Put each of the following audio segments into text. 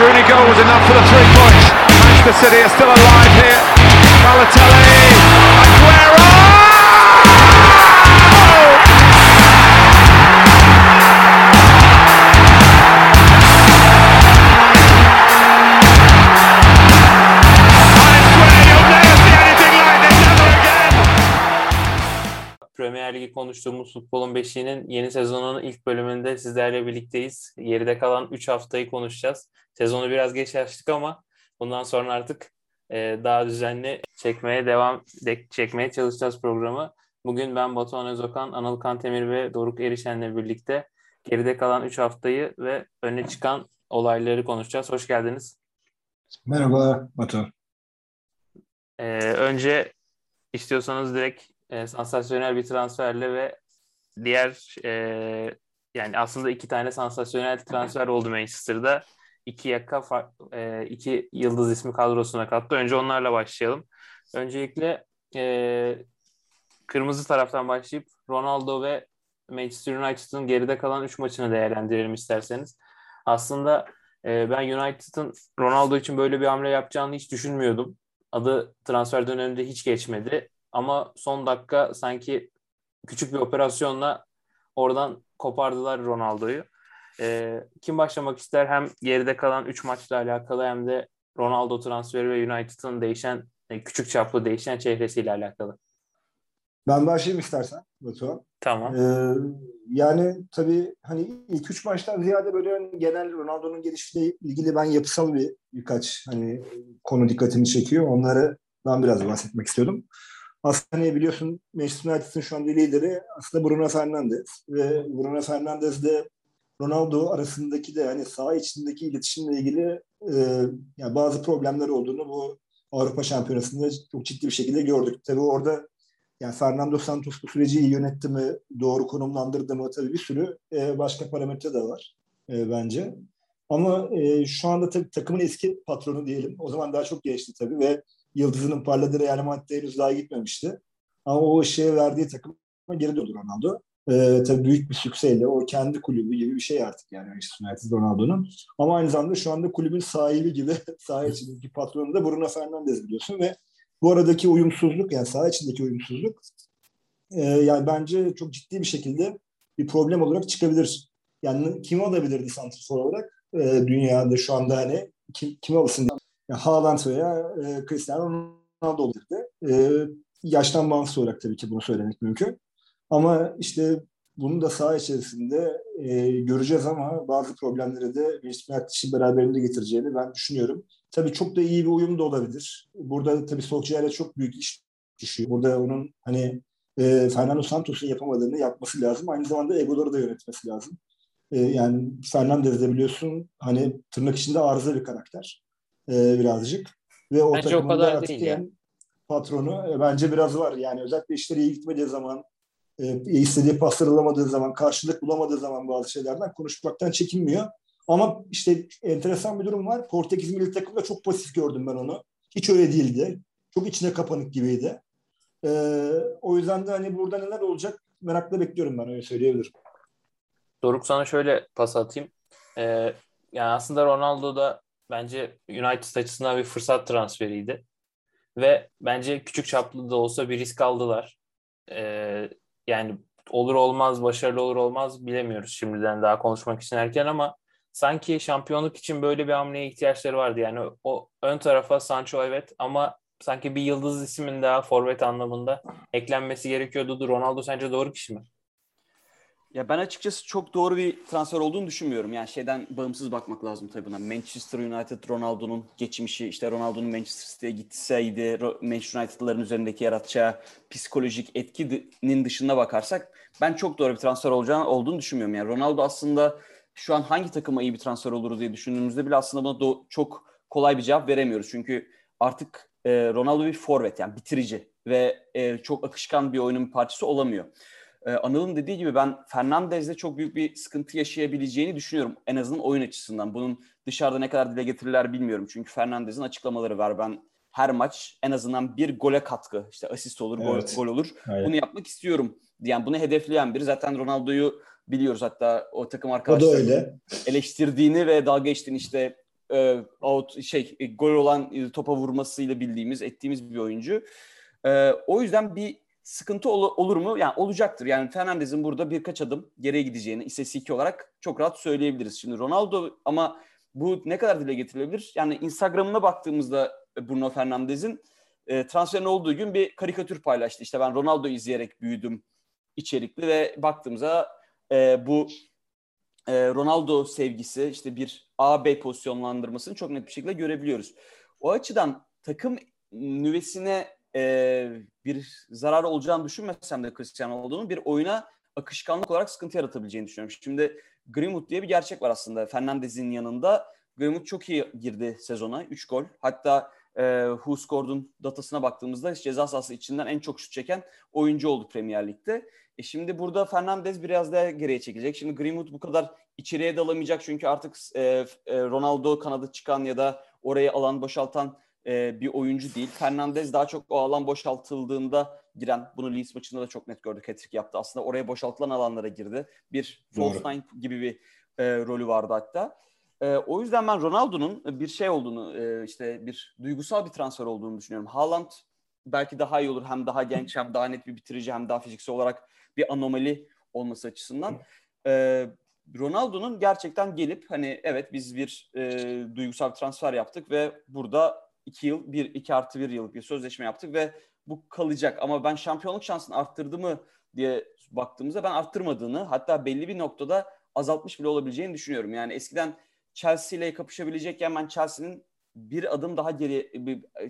Rooney goal was enough for the three points. Manchester City are still alive here. Balotelli, Aguero! Premier Ligi konuştuğumuz Futbolun Beşiği'nin yeni sezonunun ilk bölümünde sizlerle birlikteyiz. Geride kalan 3 haftayı konuşacağız. Sezonu biraz geç açtık ama bundan sonra artık e, daha düzenli çekmeye devam de, çekmeye çalışacağız programı. Bugün ben Batuhan Özokan, Anıl Kantemir ve Doruk Erişen'le birlikte geride kalan 3 haftayı ve öne çıkan olayları konuşacağız. Hoş geldiniz. Merhaba Batu. Ee, önce istiyorsanız direkt e, sansasyonel bir transferle ve diğer e, yani aslında iki tane sansasyonel transfer oldu Manchester'da. İki yaka e, iki yıldız ismi kadrosuna kattı. Önce onlarla başlayalım. Öncelikle e, kırmızı taraftan başlayıp Ronaldo ve Manchester United'ın geride kalan üç maçını değerlendirelim isterseniz. Aslında e, ben United'ın Ronaldo için böyle bir hamle yapacağını hiç düşünmüyordum. Adı transfer döneminde hiç geçmedi ama son dakika sanki küçük bir operasyonla oradan kopardılar Ronaldo'yu. Ee, kim başlamak ister hem geride kalan 3 maçla alakalı hem de Ronaldo transferi ve United'ın değişen e, küçük çaplı değişen çehresiyle alakalı. Ben başlayayım istersen Batuhan. Tamam. Ee, yani tabii hani ilk üç maçtan ziyade böyle hani genel Ronaldo'nun gelişiyle ilgili ben yapısal bir birkaç hani konu dikkatimi çekiyor. Onları ben biraz bahsetmek istiyordum. Aslında hani biliyorsun Manchester United'ın şu anda lideri aslında Bruno Fernandes ve Bruno Fernandes de Ronaldo arasındaki de hani saha içindeki iletişimle ilgili e, yani bazı problemler olduğunu bu Avrupa Şampiyonası'nda çok ciddi bir şekilde gördük. Tabii orada yani Fernando Santos bu süreci iyi yönetti mi, doğru konumlandırdı mı tabii bir sürü e, başka parametre de var e, bence. Ama e, şu anda tabii takımın eski patronu diyelim. O zaman daha çok geçti tabii ve yıldızının parladığı Real Madrid'de henüz daha gitmemişti. Ama o ışığı verdiği takıma geri döndü Ronaldo. Ee, tabii büyük bir sükseyle o kendi kulübü gibi bir şey artık yani Manchester United Ronaldo'nun. Ama aynı zamanda şu anda kulübün sahibi gibi saha içindeki patronu da Bruno Fernandes biliyorsun ve bu aradaki uyumsuzluk yani saha içindeki uyumsuzluk e, yani bence çok ciddi bir şekilde bir problem olarak çıkabilir. Yani kim alabilirdi santrfor olarak e, dünyada şu anda hani kim, kim alırsın yani Haaland veya e, Cristiano Ronaldo olabilirdi. E, yaştan bağımsız olarak tabii ki bunu söylemek mümkün. Ama işte bunu da saha içerisinde e, göreceğiz ama bazı problemleri de United için beraberinde getireceğini ben düşünüyorum. Tabii çok da iyi bir uyum da olabilir. Burada tabii Solskjaer'e çok büyük iş düşüyor. Burada onun hani e, Fernando Santos'un yapamadığını yapması lazım. Aynı zamanda egoları da yönetmesi lazım. E, yani Fernandez de biliyorsun hani tırnak içinde arıza bir karakter e, birazcık. Ve o bence o kadar değil ya. patronu e, bence biraz var. Yani özellikle işleri iyi gitmediği zaman e, istediği pasları alamadığı zaman, karşılık bulamadığı zaman bazı şeylerden konuşmaktan çekinmiyor. Ama işte enteresan bir durum var. Portekiz milli takımda çok pasif gördüm ben onu. Hiç öyle değildi. Çok içine kapanık gibiydi. E, o yüzden de hani burada neler olacak merakla bekliyorum ben öyle söyleyebilirim. Doruk sana şöyle pas atayım. Ee, yani aslında Ronaldo da bence United açısından bir fırsat transferiydi. Ve bence küçük çaplı da olsa bir risk aldılar. Ee, yani olur olmaz, başarılı olur olmaz bilemiyoruz şimdiden daha konuşmak için erken ama sanki şampiyonluk için böyle bir hamleye ihtiyaçları vardı. Yani o ön tarafa Sancho evet ama sanki bir yıldız ismin daha forvet anlamında eklenmesi gerekiyordu. Ronaldo sence doğru kişi mi? Ya ben açıkçası çok doğru bir transfer olduğunu düşünmüyorum. Yani şeyden bağımsız bakmak lazım tabii buna. Manchester United Ronaldo'nun geçmişi, işte Ronaldo'nun Manchester City'ye gitseydi Manchester United'ların üzerindeki yaratacağı psikolojik etkinin dışında bakarsak ben çok doğru bir transfer olacağını olduğunu düşünmüyorum. Yani Ronaldo aslında şu an hangi takıma iyi bir transfer olur diye düşündüğümüzde bile aslında buna do- çok kolay bir cevap veremiyoruz. Çünkü artık e, Ronaldo bir forvet yani bitirici ve e, çok akışkan bir oyunun parçası olamıyor. Ee, Anıl'ın dediği gibi ben Fernandez'de çok büyük bir sıkıntı yaşayabileceğini düşünüyorum. En azından oyun açısından. Bunun dışarıda ne kadar dile getirirler bilmiyorum. Çünkü Fernandez'in açıklamaları var. Ben her maç en azından bir gole katkı, işte asist olur, evet. gol, gol olur. Aynen. Bunu yapmak istiyorum. Yani bunu hedefleyen biri. Zaten Ronaldo'yu biliyoruz hatta o takım arkadaşları eleştirdiğini ve dalga geçtiğini işte e, out şey e, gol olan e, topa vurmasıyla bildiğimiz, ettiğimiz bir oyuncu. E, o yüzden bir sıkıntı ol, olur mu? Yani olacaktır. Yani Fernandez'in burada birkaç adım geriye gideceğini istatistik olarak çok rahat söyleyebiliriz. Şimdi Ronaldo ama bu ne kadar dile getirilebilir? Yani Instagram'ına baktığımızda Bruno Fernandez'in e, transferin olduğu gün bir karikatür paylaştı. İşte ben Ronaldo izleyerek büyüdüm içerikli ve baktığımızda e, bu e, Ronaldo sevgisi işte bir A-B pozisyonlandırmasını çok net bir şekilde görebiliyoruz. O açıdan takım nüvesine e, bir zarar olacağını düşünmesem de Cristiano olduğunu bir oyuna akışkanlık olarak sıkıntı yaratabileceğini düşünüyorum. Şimdi Greenwood diye bir gerçek var aslında. Fernandez'in yanında Greenwood çok iyi girdi sezona. 3 gol. Hatta e, Who Scored'un datasına baktığımızda ceza sahası içinden en çok şut çeken oyuncu oldu Premier Lig'de. E şimdi burada Fernandez biraz daha geriye çekecek. Şimdi Greenwood bu kadar içeriye dalamayacak çünkü artık e, e, Ronaldo kanadı çıkan ya da oraya alan boşaltan e, bir oyuncu değil. Fernandez daha çok o alan boşaltıldığında giren, bunu Leeds maçında da çok net gördük. Hat-trick yaptı. Aslında oraya boşaltılan alanlara girdi. Bir nine gibi bir e, rolü vardı hatta. E, o yüzden ben Ronaldo'nun bir şey olduğunu, e, işte bir duygusal bir transfer olduğunu düşünüyorum. Haaland belki daha iyi olur. Hem daha genç, hem daha net bir bitirici, hem daha fiziksel olarak bir anomali olması açısından. E, Ronaldo'nun gerçekten gelip hani evet biz bir e, duygusal transfer yaptık ve burada iki yıl, bir, iki artı bir yıllık bir sözleşme yaptık ve bu kalacak. Ama ben şampiyonluk şansını arttırdı mı diye baktığımızda ben arttırmadığını hatta belli bir noktada azaltmış bile olabileceğini düşünüyorum. Yani eskiden Chelsea ile kapışabilecekken ben Chelsea'nin bir adım daha geri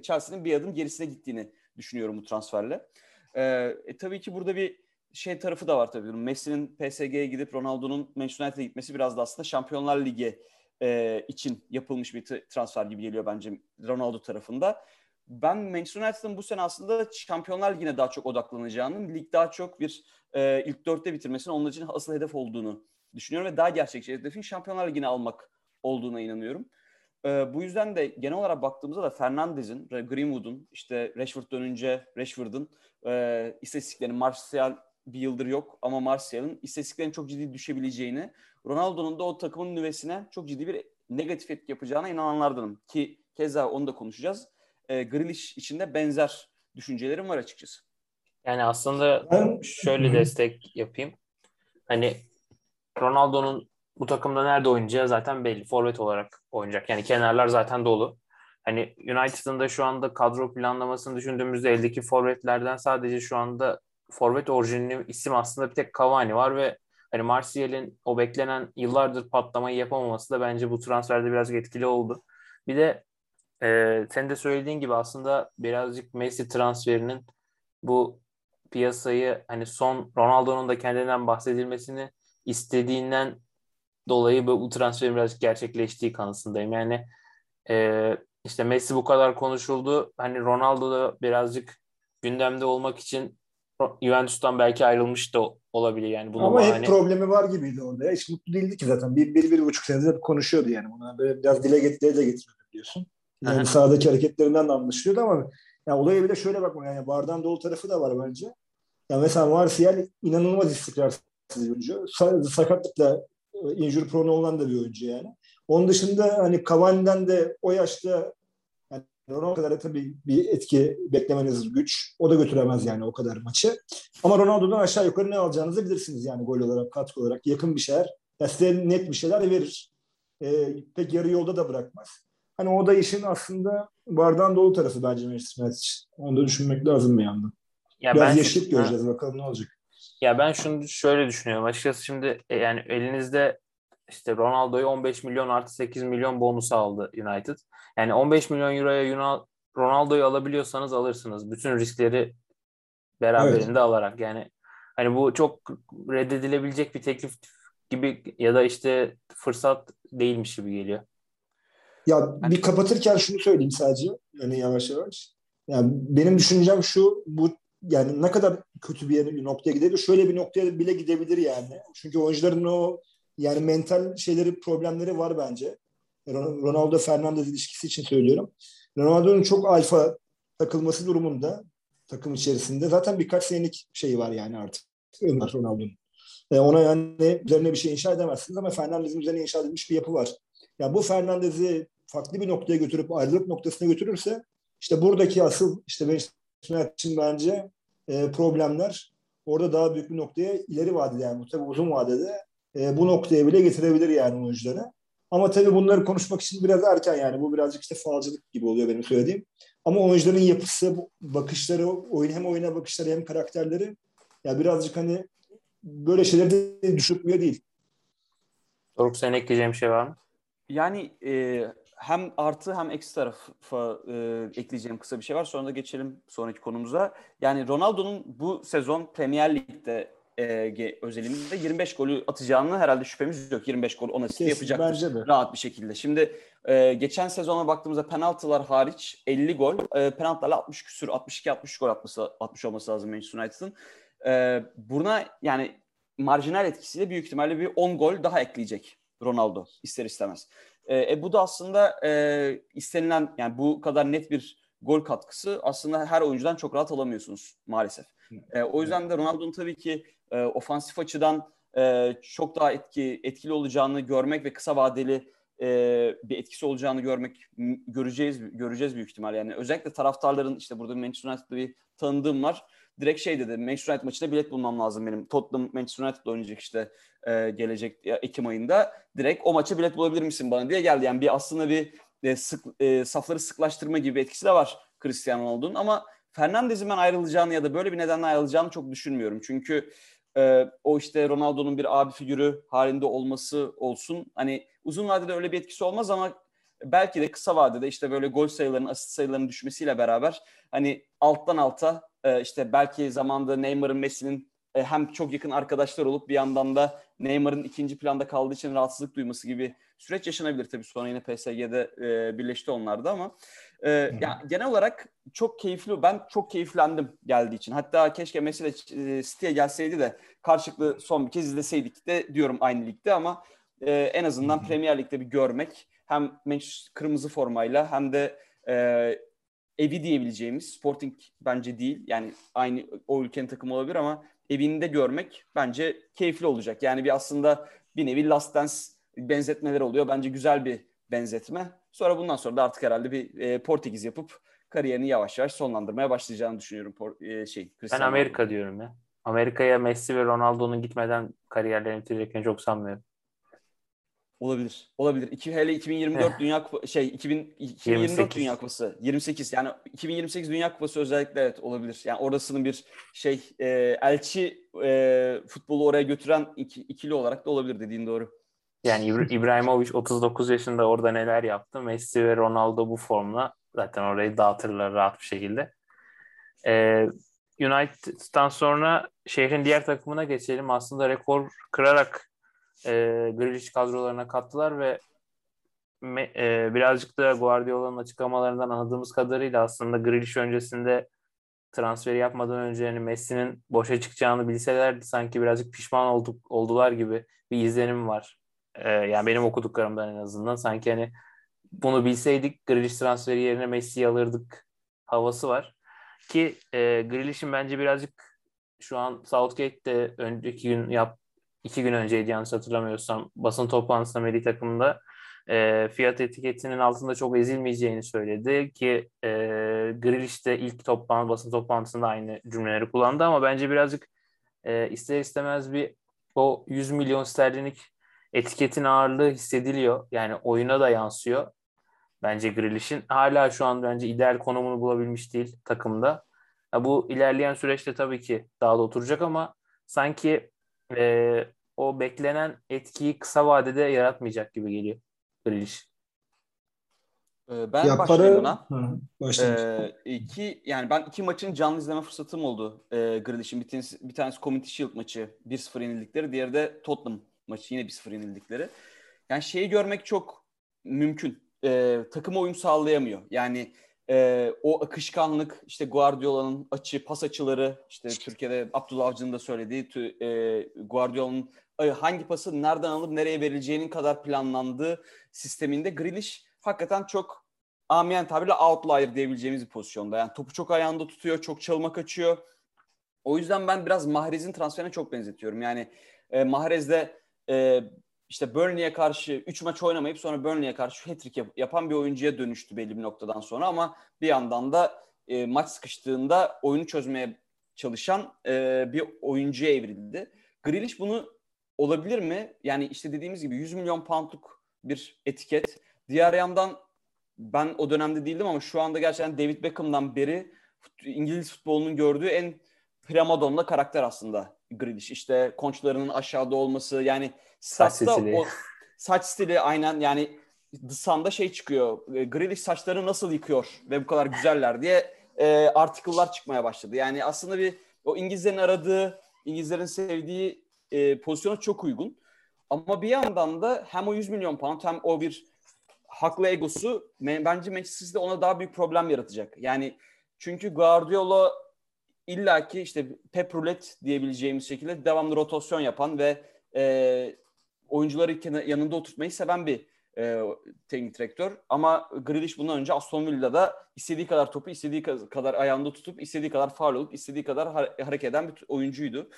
Chelsea'nin bir adım gerisine gittiğini düşünüyorum bu transferle. Ee, e, tabii ki burada bir şey tarafı da var tabii. Messi'nin PSG'ye gidip Ronaldo'nun Manchester United'e gitmesi biraz da aslında Şampiyonlar Ligi e, için yapılmış bir transfer gibi geliyor bence Ronaldo tarafında. Ben Manchester United'ın bu sene aslında Şampiyonlar Ligi'ne daha çok odaklanacağını, lig daha çok bir e, ilk dörtte bitirmesinin onun için asıl hedef olduğunu düşünüyorum ve daha gerçekçi hedefin Şampiyonlar Ligi'ne almak olduğuna inanıyorum. E, bu yüzden de genel olarak baktığımızda da Fernandez'in, Greenwood'un, işte Rashford dönünce Rashford'un e, istatistiklerini Martial bir yıldır yok ama Martial'ın istatistiklerin çok ciddi düşebileceğini, Ronaldo'nun da o takımın nüvesine çok ciddi bir negatif etki yapacağına inananlardanım. Ki keza onu da konuşacağız. E, Grealish için de benzer düşüncelerim var açıkçası. Yani aslında ben... şöyle destek yapayım. Hani Ronaldo'nun bu takımda nerede oynayacağı zaten belli. Forvet olarak oynayacak. Yani kenarlar zaten dolu. Hani United'ın da şu anda kadro planlamasını düşündüğümüzde eldeki forvetlerden sadece şu anda forvet orijinli isim aslında bir tek Cavani var ve hani Martial'in o beklenen yıllardır patlamayı yapamaması da bence bu transferde biraz etkili oldu. Bir de e, sen de söylediğin gibi aslında birazcık Messi transferinin bu piyasayı hani son Ronaldo'nun da kendinden bahsedilmesini istediğinden dolayı bu transferin birazcık gerçekleştiği kanısındayım. Yani e, işte Messi bu kadar konuşuldu. Hani Ronaldo da birazcık gündemde olmak için Juventus'tan belki ayrılmış da olabilir yani. Bunu Ama hep problemi var gibiydi orada. Hiç mutlu değildi ki zaten. Bir, bir, bir buçuk senedir konuşuyordu yani. Buna böyle biraz dile, get dile getiriyordu biliyorsun. Yani sahadaki hareketlerinden de anlaşılıyordu ama yani olaya bir de şöyle bakma yani bardağın dolu tarafı da var bence. Yani mesela Martial inanılmaz istikrarsız bir oyuncu. Sakatlıkla e, injury prone olan da bir oyuncu yani. Onun dışında hani Cavani'den de o yaşta Ronaldo kadar tabii bir etki beklemeniz güç. O da götüremez yani o kadar maçı. Ama Ronaldo'dan aşağı yukarı ne alacağınızı bilirsiniz yani gol olarak, katkı olarak. Yakın bir şeyler. Ya size net bir şeyler verir. Ee, pek yarı yolda da bırakmaz. Hani o da işin aslında bardağın dolu tarafı bence Manchester United için. Onu da düşünmek lazım bir yandan. Ya Biraz ben, yeşillik göreceğiz ha. bakalım ne olacak. Ya ben şunu şöyle düşünüyorum. Açıkçası şimdi e, yani elinizde işte Ronaldo'yu 15 milyon artı 8 milyon bonus aldı United. Yani 15 milyon euroya Ronaldo'yu alabiliyorsanız alırsınız. Bütün riskleri beraberinde evet. alarak. Yani hani bu çok reddedilebilecek bir teklif gibi ya da işte fırsat değilmiş gibi geliyor. Ya bir kapatırken şunu söyleyeyim sadece. Yani yavaş yavaş. Yani benim düşüncem şu bu yani ne kadar kötü bir yere bir noktaya gidebilir. Şöyle bir noktaya bile gidebilir yani. Çünkü oyuncuların o yani mental şeyleri problemleri var bence. Ronaldo Fernandez ilişkisi için söylüyorum. Ronaldo'nun çok alfa takılması durumunda takım içerisinde zaten birkaç senelik şeyi var yani artık Ömer Ronaldo'nun. E ona yani üzerine bir şey inşa edemezsiniz ama Fernandez'in üzerine inşa edilmiş bir yapı var. Ya yani bu Fernandez'i farklı bir noktaya götürüp ayrılık noktasına götürürse işte buradaki asıl işte Manchester için bence e, problemler orada daha büyük bir noktaya ileri vadede yani bu tabii uzun vadede e, bu noktaya bile getirebilir yani oyuncuları. Ama tabii bunları konuşmak için biraz erken yani. Bu birazcık işte falcılık gibi oluyor benim söylediğim. Ama oyuncuların yapısı, bakışları, oyun hem oyuna bakışları hem karakterleri ya birazcık hani böyle şeyleri de düşürtmüyor değil. Doruk senin ekleyeceğim şey var mı? Yani e, hem artı hem eksi tarafa e, ekleyeceğim kısa bir şey var. Sonra da geçelim sonraki konumuza. Yani Ronaldo'nun bu sezon Premier Lig'de e, özelinde 25 golü atacağını herhalde şüphemiz yok. 25 gol 10 asist yapacaktır rahat bir şekilde. Şimdi e, geçen sezona baktığımızda penaltılar hariç 50 gol, e, penaltılarla 60 küsür, 62-60 gol atması, atmış olması lazım Manchester United'ın. E, buna yani marjinal etkisiyle büyük ihtimalle bir 10 gol daha ekleyecek Ronaldo ister istemez. E, e, bu da aslında e, istenilen yani bu kadar net bir gol katkısı aslında her oyuncudan çok rahat alamıyorsunuz maalesef. E, o yüzden de Ronaldo'nun tabii ki e, ofansif açıdan e, çok daha etki etkili olacağını görmek ve kısa vadeli e, bir etkisi olacağını görmek göreceğiz göreceğiz büyük ihtimal. Yani özellikle taraftarların işte burada Manchester United'da bir tanıdığım var. Direkt şey dedi Manchester United maçında bilet bulmam lazım benim. Tottenham Manchester United'la oynayacak işte e, gelecek Ekim ayında. Direkt o maça bilet bulabilir misin bana? diye geldi. Yani bir aslında bir e, sık, e, safları sıklaştırma gibi etkisi de var Cristiano Ronaldo'nun ama Fernandez'in ben ayrılacağını ya da böyle bir nedenle ayrılacağını çok düşünmüyorum. Çünkü e, o işte Ronaldo'nun bir abi figürü halinde olması olsun. Hani uzun vadede öyle bir etkisi olmaz ama belki de kısa vadede işte böyle gol sayılarının, asist sayılarının düşmesiyle beraber hani alttan alta e, işte belki zamanda Neymar'ın, Messi'nin e, hem çok yakın arkadaşlar olup bir yandan da Neymar'ın ikinci planda kaldığı için rahatsızlık duyması gibi süreç yaşanabilir tabii. Sonra yine PSG'de e, birleşti onlar da ama e, ya genel olarak çok keyifli. Ben çok keyiflendim geldiği için. Hatta keşke mesela e, City'ye gelseydi de karşılıklı son bir kez izleseydik de diyorum aynı ligde ama e, en azından Premier Lig'de bir görmek hem Manchester kırmızı formayla hem de e, evi diyebileceğimiz Sporting bence değil. Yani aynı o ülkenin takımı olabilir ama evinde görmek bence keyifli olacak. Yani bir aslında bir nevi Last Dance benzetmeler oluyor. Bence güzel bir benzetme. Sonra bundan sonra da artık herhalde bir e, Portekiz yapıp kariyerini yavaş yavaş sonlandırmaya başlayacağını düşünüyorum. Por, e, şey, ben Amerika Ronaldo. diyorum ya. Amerika'ya Messi ve Ronaldo'nun gitmeden kariyerlerini bitireceklerini çok sanmıyorum. Olabilir. Olabilir. İki, hele 2024 Dünya Kupa şey 2000, 2024 28. Dünya Kupası 28 yani 2028 Dünya Kupası özellikle evet olabilir. Yani orasının bir şey e, elçi e, futbolu oraya götüren iki, ikili olarak da olabilir dediğin doğru. Yani İbrahimovic 39 yaşında orada neler yaptı. Messi ve Ronaldo bu formla zaten orayı dağıtırlar rahat bir şekilde. Ee, United'dan sonra şehrin diğer takımına geçelim. Aslında rekor kırarak e, Grealish kadrolarına kattılar ve me, e, birazcık da Guardiola'nın açıklamalarından anladığımız kadarıyla aslında Grealish öncesinde transferi yapmadan önce yani Messi'nin boşa çıkacağını bilselerdi sanki birazcık pişman olduk, oldular gibi bir izlenim var. E, yani benim okuduklarımdan en azından. Sanki hani bunu bilseydik Grealish transferi yerine Messi'yi alırdık havası var. Ki e, Grealish'in bence birazcık şu an Southgate'de önceki gün yap iki gün önceydi yanlış hatırlamıyorsam. Basın toplantısında milli takımda e, fiyat etiketinin altında çok ezilmeyeceğini söyledi. Ki e, Grealish de ilk toplantı, basın toplantısında aynı cümleleri kullandı. Ama bence birazcık e, ister istemez bir o 100 milyon sterlinlik etiketin ağırlığı hissediliyor. Yani oyuna da yansıyor. Bence Grealish'in. Hala şu an bence ideal konumunu bulabilmiş değil takımda. Ya bu ilerleyen süreçte tabii ki daha da oturacak ama sanki e, o beklenen etkiyi kısa vadede yaratmayacak gibi geliyor Grealish. Ee, ben ya başlayayım para... buna. Ee, iki, yani ben iki maçın canlı izleme fırsatım oldu. Ee, Grealish'in bir tanesi, bir tanesi Community Shield maçı 1-0 yenildikleri. Diğeri de Tottenham maçı yine 1-0 yenildikleri. Yani şeyi görmek çok mümkün. Ee, takıma uyum sağlayamıyor. Yani e, o akışkanlık işte Guardiola'nın açı, pas açıları işte Türkiye'de Abdullah Avcı'nın da söylediği e, Guardiola'nın hangi pası nereden alıp nereye verileceğinin kadar planlandığı sisteminde Grealish hakikaten çok amiyen tabirle outlier diyebileceğimiz bir pozisyonda. Yani topu çok ayağında tutuyor, çok çalıma kaçıyor. O yüzden ben biraz Mahrez'in transferine çok benzetiyorum. Yani e, Mahrez'de e, işte Burnley'e karşı 3 maç oynamayıp sonra Burnley'e karşı hat-trick yap- yapan bir oyuncuya dönüştü belli bir noktadan sonra ama bir yandan da e, maç sıkıştığında oyunu çözmeye çalışan e, bir oyuncuya evrildi. Grealish bunu olabilir mi? Yani işte dediğimiz gibi 100 milyon poundluk bir etiket. Diğer yandan ben o dönemde değildim ama şu anda gerçekten David Beckham'dan beri İngiliz futbolunun gördüğü en primadonna karakter aslında Grealish. İşte konçlarının aşağıda olması yani Saç stili. o saç stili aynen yani The Sun'da şey çıkıyor. E, Grealish saçları nasıl yıkıyor ve bu kadar güzeller diye e, article'lar çıkmaya başladı. Yani aslında bir o İngilizlerin aradığı, İngilizlerin sevdiği e, pozisyona çok uygun. Ama bir yandan da hem o 100 milyon pound hem o bir haklı egosu bence Manchester City'de ona daha büyük problem yaratacak. Yani çünkü Guardiola illaki işte Pep Roulette diyebileceğimiz şekilde devamlı rotasyon yapan ve e, oyuncuları yanında oturtmayı seven bir e, teknik direktör. Ama Grealish bundan önce Aston Villa'da istediği kadar topu istediği ka- kadar ayağında tutup istediği kadar faul olup istediği kadar har- hareket eden bir oyuncuydu.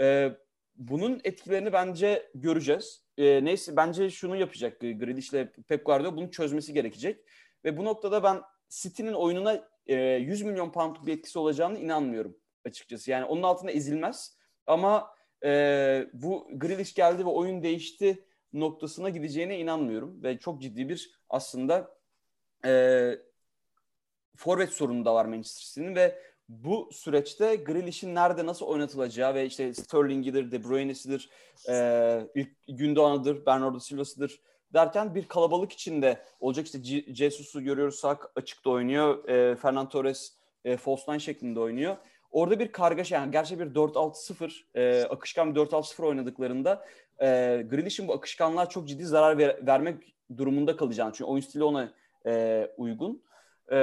E, bunun etkilerini bence göreceğiz. E, neyse bence şunu yapacak Grealish ile Pep Guardiola bunu çözmesi gerekecek. Ve bu noktada ben City'nin oyununa e, 100 milyon poundluk bir etkisi olacağını inanmıyorum açıkçası. Yani onun altında ezilmez. Ama e, bu Grealish geldi ve oyun değişti noktasına gideceğine inanmıyorum. Ve çok ciddi bir aslında e, forvet sorunu da var Manchester City'nin ve bu süreçte Grealish'in nerede nasıl oynatılacağı ve işte Sterling'idir, De Bruyne'sidir, e, Gündoğan'ıdır, Bernardo Silva'sıdır derken bir kalabalık içinde olacak. İşte Jesus'u görüyoruz sağ açıkta oynuyor. E, Fernan Torres e, false şeklinde oynuyor. Orada bir kargaşa yani gerçek bir 4-6-0 e, akışkan bir 4-6-0 oynadıklarında e, Grealish'in bu akışkanlığa çok ciddi zarar ver- vermek durumunda kalacağını. Çünkü oyun stili ona e, uygun. E,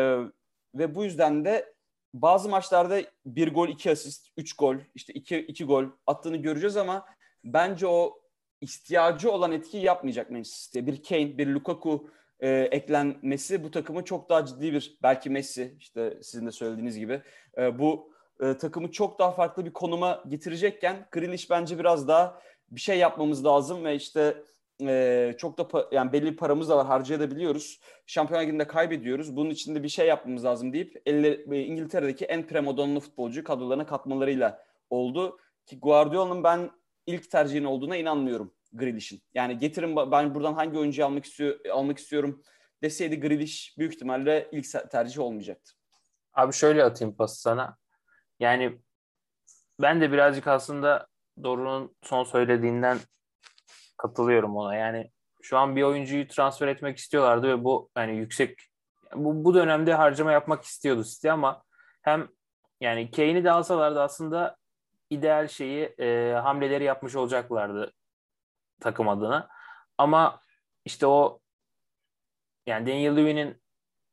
ve bu yüzden de bazı maçlarda bir gol, iki asist, üç gol, işte iki, iki gol attığını göreceğiz ama bence o ihtiyacı olan etkiyi yapmayacak Manchester City'ye. Bir Kane, bir Lukaku e, eklenmesi bu takımı çok daha ciddi bir belki Messi işte sizin de söylediğiniz gibi e, bu e, takımı çok daha farklı bir konuma getirecekken Grealish bence biraz daha bir şey yapmamız lazım ve işte e, çok da pa- yani belli paramız da var harcayabiliyoruz. Şampiyonlar Ligi'nde kaybediyoruz. Bunun için de bir şey yapmamız lazım deyip elle, e, İngiltere'deki en premadonna futbolcu kadrolarına katmalarıyla oldu. Ki Guardiola'nın ben ilk tercihin olduğuna inanmıyorum Grealish'in. Yani getirin ben buradan hangi oyuncuyu almak istiyor almak istiyorum deseydi Grealish büyük ihtimalle ilk tercih olmayacaktı. Abi şöyle atayım pası sana. Yani ben de birazcık aslında Doruk'un son söylediğinden katılıyorum ona. Yani şu an bir oyuncuyu transfer etmek istiyorlardı ve bu yani yüksek bu, bu dönemde harcama yapmak istiyordu City ama hem yani Kane'i de alsalardı aslında ideal şeyi e, hamleleri yapmış olacaklardı takım adına. Ama işte o yani Daniel Levy'nin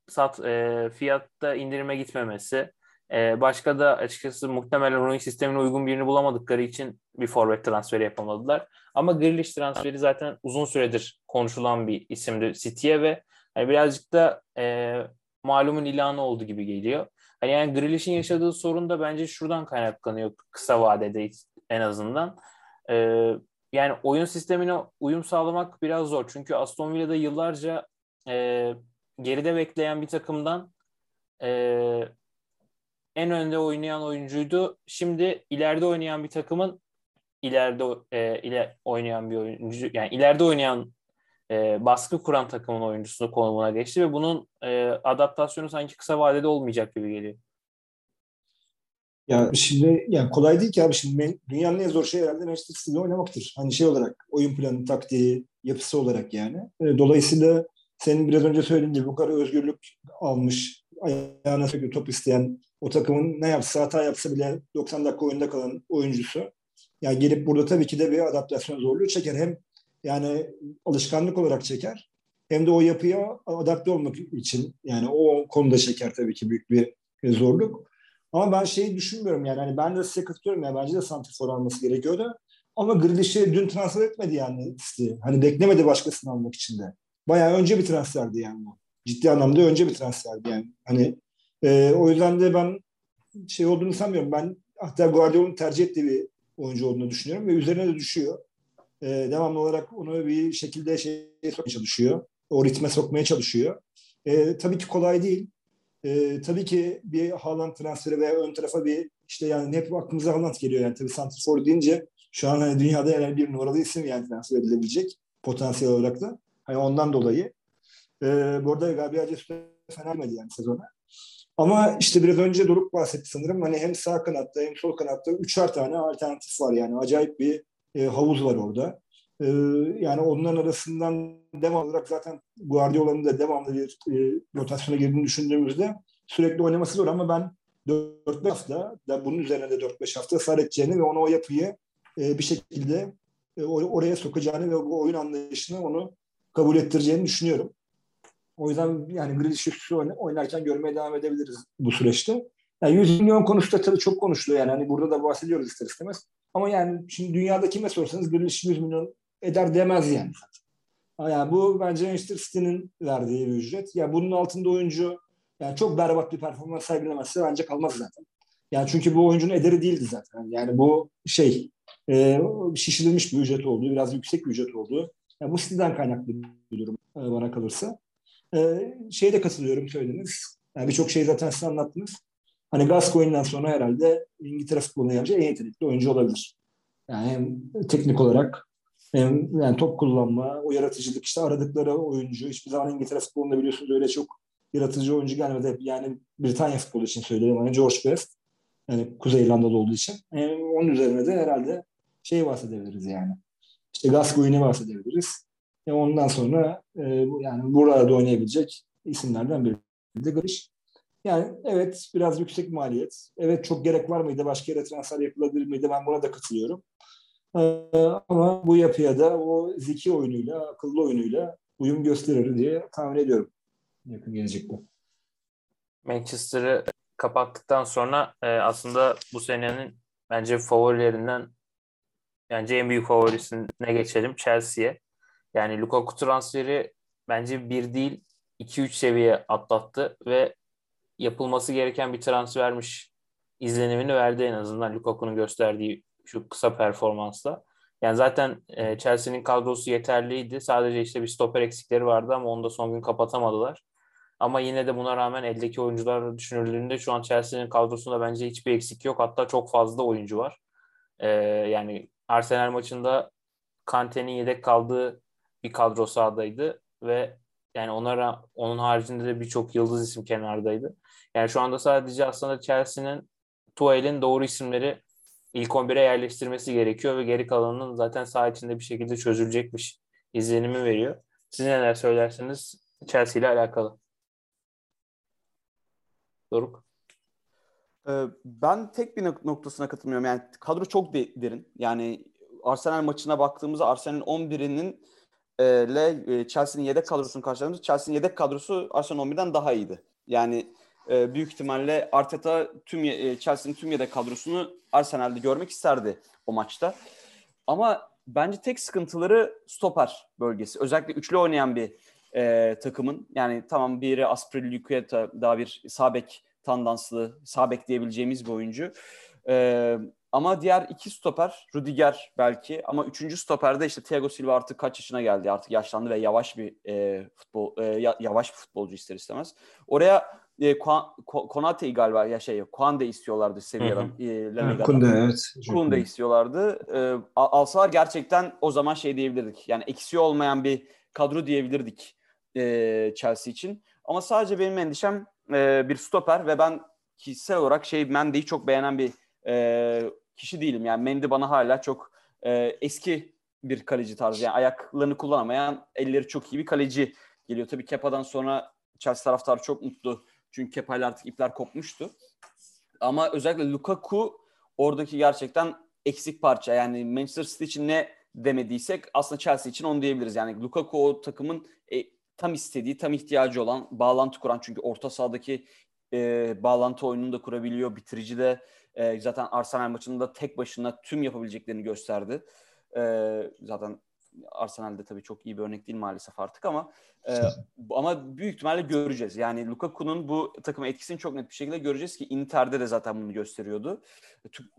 sat e, fiyatta indirime gitmemesi e, başka da açıkçası muhtemelen running sistemine uygun birini bulamadıkları için bir forvet transferi yapamadılar. Ama Grealish transferi zaten uzun süredir konuşulan bir isimdi City'ye ve hani birazcık da e, malumun ilanı oldu gibi geliyor. Hani yani Grealish'in yaşadığı sorun da bence şuradan kaynaklanıyor kısa vadede en azından. E, yani oyun sistemine uyum sağlamak biraz zor. Çünkü Aston Villa'da yıllarca e, geride bekleyen bir takımdan e, en önde oynayan oyuncuydu. Şimdi ileride oynayan bir takımın ileride e, ile oynayan bir oyuncu yani ileride oynayan e, baskı kuran takımın oyuncusu konumuna geçti ve bunun e, adaptasyonu sanki kısa vadede olmayacak gibi geliyor. Ya şimdi yani kolay değil ki abi şimdi dünyanın en zor şeyi herhalde Manchester City'de oynamaktır. Hani şey olarak oyun planı, taktiği, yapısı olarak yani. E, Dolayısıyla senin biraz önce söylediğin gibi bu kadar özgürlük almış, ayağına sürekli top isteyen o takımın ne yapsa hata yapsa bile 90 dakika oyunda kalan oyuncusu. Yani gelip burada tabii ki de bir adaptasyon zorluğu çeker. Hem yani alışkanlık olarak çeker hem de o yapıya adapte olmak için yani o konuda çeker tabii ki büyük bir zorluk. Ama ben şeyi düşünmüyorum yani hani ben de size katılıyorum yani bence de santrfor alması gerekiyordu. Ama Grealish'i dün transfer etmedi yani City. Hani beklemedi başkasını almak için de. Bayağı önce bir transferdi yani. Ciddi anlamda önce bir transferdi yani. Hani e, o yüzden de ben şey olduğunu sanmıyorum. Ben hatta Guardiola'nın tercih ettiği bir oyuncu olduğunu düşünüyorum ve üzerine de düşüyor. E, devamlı olarak onu bir şekilde şeye sokmaya çalışıyor. O ritme sokmaya çalışıyor. E, tabii ki kolay değil. E, tabii ki bir Haaland transferi veya ön tarafa bir işte yani hep aklımıza Haaland geliyor yani tabii Santrfor deyince şu an hani dünyada yani bir numaralı isim yani transfer edilebilecek potansiyel olarak da. Hani ondan dolayı. E, bu arada Gabriel Jesus fena yani sezona. Ama işte biraz önce Doruk bahsetti sanırım. Hani hem sağ kanatta hem sol kanatta üçer tane alternatif var yani. Acayip bir e, havuz var orada. E, yani onların arasından devam olarak zaten Guardiola'nın da devamlı bir e, rotasyona girdiğini düşündüğümüzde sürekli oynaması zor ama ben 4-5 hafta, da bunun üzerine de 4-5 hafta ısrar edeceğini ve ona o yapıyı e, bir şekilde e, oraya sokacağını ve o oyun anlayışını onu kabul ettireceğini düşünüyorum. O yüzden yani Grealish üstü oynarken görmeye devam edebiliriz bu süreçte. Yani 100 milyon konusu da tabii çok konuşuluyor yani. Hani burada da bahsediyoruz ister istemez. Ama yani şimdi dünyada kime sorsanız Grealish 100 milyon eder demez yani. Yani bu bence Manchester City'nin verdiği bir ücret. Ya yani bunun altında oyuncu yani çok berbat bir performans sergilemezse bence kalmaz zaten. Yani çünkü bu oyuncunun ederi değildi zaten. Yani bu şey e, şişirilmiş bir ücret olduğu, biraz yüksek bir ücret olduğu. Yani bu City'den kaynaklı bir durum e, bana kalırsa. E, şeye de katılıyorum söylediniz. Yani birçok şey zaten size anlattınız. Hani Gascoigne'den sonra herhalde İngiltere futboluna yapacağı en yetenekli oyuncu olabilir. Yani hem teknik olarak hem yani top kullanma, o yaratıcılık işte aradıkları oyuncu. Hiçbir zaman İngiltere futbolunda biliyorsunuz öyle çok yaratıcı oyuncu gelmedi. Yani Britanya futbolu için söylüyorum. Hani George Best. Yani Kuzey İrlandalı olduğu için. Yani onun üzerine de herhalde şey bahsedebiliriz yani. İşte Gascoigne'i bahsedebiliriz. E ondan sonra e, yani burada oynayabilecek isimlerden biri de Grealish. Yani evet biraz yüksek maliyet. Evet çok gerek var mıydı? Başka yere transfer yapılabilir miydi? Ben buna da katılıyorum. Ee, ama bu yapıya da o zeki oyunuyla, akıllı oyunuyla uyum gösterir diye tahmin ediyorum yakın gelecekte. Manchester'ı kapattıktan sonra e, aslında bu senenin bence favorilerinden bence en büyük favorisine geçelim Chelsea'ye. Yani Lukaku transferi bence bir değil 2-3 seviye atlattı ve yapılması gereken bir transfermiş izlenimini verdi en azından Lukaku'nun gösterdiği şu kısa performansla. Yani zaten e, Chelsea'nin kadrosu yeterliydi. Sadece işte bir stoper eksikleri vardı ama onu da son gün kapatamadılar. Ama yine de buna rağmen eldeki oyuncular düşünüldüğünde şu an Chelsea'nin kadrosunda bence hiçbir eksik yok. Hatta çok fazla oyuncu var. E, yani Arsenal maçında Kante'nin yedek kaldığı bir kadro sahadaydı ve yani onlara onun haricinde de birçok yıldız isim kenardaydı. Yani şu anda sadece aslında Chelsea'nin Tuchel'in doğru isimleri ilk 11'e yerleştirmesi gerekiyor ve geri kalanının zaten saha içinde bir şekilde çözülecekmiş izlenimi veriyor. Siz neler söylersiniz Chelsea ile alakalı? Doruk? Ee, ben tek bir noktasına katılmıyorum. Yani kadro çok derin. Yani Arsenal maçına baktığımızda Arsenal'in 11'inin ile e, Chelsea'nin yedek kadrosunu karşıladığımızda Chelsea'nin yedek kadrosu Arsenal 11'den daha iyiydi. Yani e, büyük ihtimalle Arteta tüm e, Chelsea'nin tüm yedek kadrosunu Arsenal'de görmek isterdi o maçta. Ama bence tek sıkıntıları stoper bölgesi. Özellikle üçlü oynayan bir e, takımın yani tamam biri Asprilicueta daha bir sabek tandanslı sabek diyebileceğimiz bir oyuncu. E, ama diğer iki stoper Rudiger belki ama üçüncü stoperde işte Thiago Silva artık kaç yaşına geldi artık yaşlandı ve yavaş bir e, futbol e, yavaş bir futbolcu ister istemez. Oraya e, Konate'yi galiba ya şey Kuande istiyorlardı Sevilla'dan. E, Kunde evet. Kunde istiyorlardı. E, alsalar gerçekten o zaman şey diyebilirdik. Yani eksiği olmayan bir kadro diyebilirdik e, Chelsea için. Ama sadece benim endişem e, bir stoper ve ben kişisel olarak şey Mendy'yi çok beğenen bir e, kişi değilim. Yani Mendy bana hala çok e, eski bir kaleci tarzı. Yani ayaklarını kullanamayan, elleri çok iyi bir kaleci geliyor. Tabii Kepa'dan sonra Chelsea taraftarı çok mutlu. Çünkü Kepa ile artık ipler kopmuştu. Ama özellikle Lukaku oradaki gerçekten eksik parça. Yani Manchester City için ne demediysek aslında Chelsea için onu diyebiliriz. Yani Lukaku o takımın e, tam istediği, tam ihtiyacı olan, bağlantı kuran. Çünkü orta sahadaki e, bağlantı oyununu da kurabiliyor. Bitirici de e, zaten Arsenal maçında tek başına tüm yapabileceklerini gösterdi. E, zaten Arsenal'de tabii çok iyi bir örnek değil maalesef artık ama e, ama büyük ihtimalle göreceğiz. Yani Lukaku'nun bu takıma etkisini çok net bir şekilde göreceğiz ki Inter'de de zaten bunu gösteriyordu.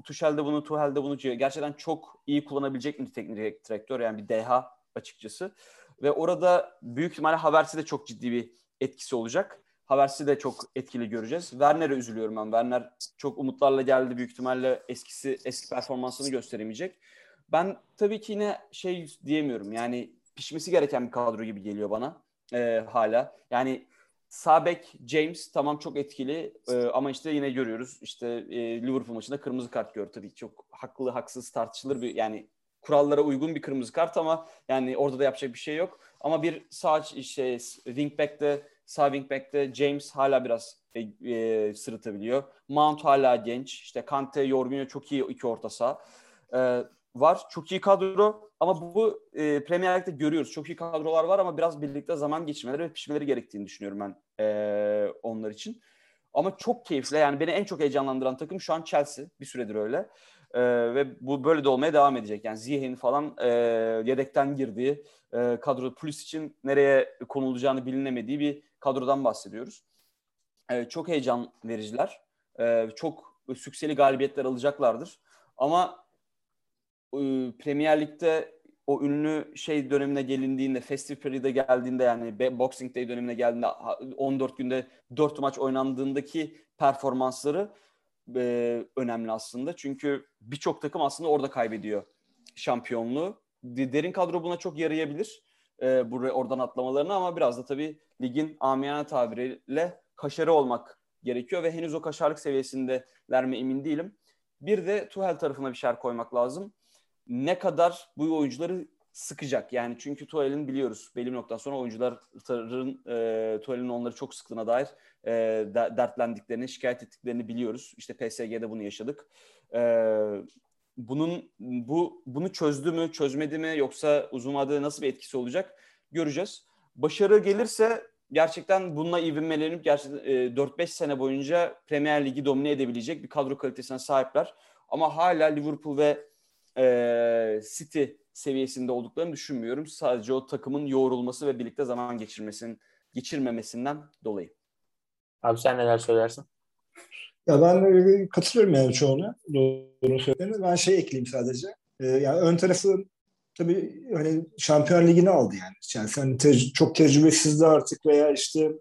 Tuchel de bunu, Tuchel de bunu gerçekten çok iyi kullanabilecek bir teknik direktör yani bir deha açıkçası. Ve orada büyük ihtimalle Havertz'e de çok ciddi bir etkisi olacak. Havertz'i de çok etkili göreceğiz. Werner'e üzülüyorum ben. Werner çok umutlarla geldi. Büyük ihtimalle eskisi eski performansını gösteremeyecek. Ben tabii ki yine şey diyemiyorum. Yani pişmesi gereken bir kadro gibi geliyor bana e, hala. Yani Sabek James tamam çok etkili e, ama işte yine görüyoruz işte e, Liverpool maçında kırmızı kart gördü tabii çok haklı haksız tartışılır bir yani kurallara uygun bir kırmızı kart ama yani orada da yapacak bir şey yok. Ama bir sağ işte wingback'te sağ wingback'te James hala biraz e, e, sırıtabiliyor. Mount hala genç. İşte Kante, Jorginho çok iyi iki orta saha. E, var. Çok iyi kadro ama bu, bu e, Premier Lig'de görüyoruz. Çok iyi kadrolar var ama biraz birlikte zaman geçirmeleri ve pişmeleri gerektiğini düşünüyorum ben e, onlar için. Ama çok keyifli. Yani beni en çok heyecanlandıran takım şu an Chelsea. Bir süredir öyle. E, ve bu böyle de olmaya devam edecek. Yani Ziyeh'in falan e, yedekten girdiği e, kadro polis için nereye konulacağını bilinemediği bir kadrodan bahsediyoruz. E, çok heyecan vericiler. E, çok sükseli galibiyetler alacaklardır. Ama e, Premier Lig'de o ünlü şey dönemine gelindiğinde, Festive Period'a geldiğinde yani Boxing Day dönemine geldiğinde 14 günde 4 maç oynandığındaki performansları e, önemli aslında. Çünkü birçok takım aslında orada kaybediyor şampiyonluğu. Derin kadro buna çok yarayabilir. E, buraya oradan atlamalarını ama biraz da tabii ligin amiyane tabiriyle kaşarı olmak gerekiyor ve henüz o kaşarlık seviyesindeler mi emin değilim. Bir de Tuhel tarafına bir şer koymak lazım. Ne kadar bu oyuncuları sıkacak. Yani çünkü Tuhel'in biliyoruz belli bir noktadan sonra oyuncuların e, Tuhel'in onları çok sıktığına dair e, dertlendiklerini, şikayet ettiklerini biliyoruz. İşte PSG'de bunu yaşadık. E, bunun bu bunu çözdü mü, çözmedi mi yoksa uzun vadede nasıl bir etkisi olacak göreceğiz. Başarı gelirse gerçekten bununla ivmelenip gerçekten e, 4-5 sene boyunca Premier Ligi domine edebilecek bir kadro kalitesine sahipler. Ama hala Liverpool ve e, City seviyesinde olduklarını düşünmüyorum. Sadece o takımın yoğrulması ve birlikte zaman geçirmesinin geçirmemesinden dolayı. Abi sen neler söylersin? Ya ben katılıyorum yani çoğuna. Doğru söylediğine. Ben şey ekleyeyim sadece. Ee, yani ön tarafı tabii hani Şampiyon Ligi'ni aldı yani. Chelsea hani te- çok tecrübesizdi artık veya işte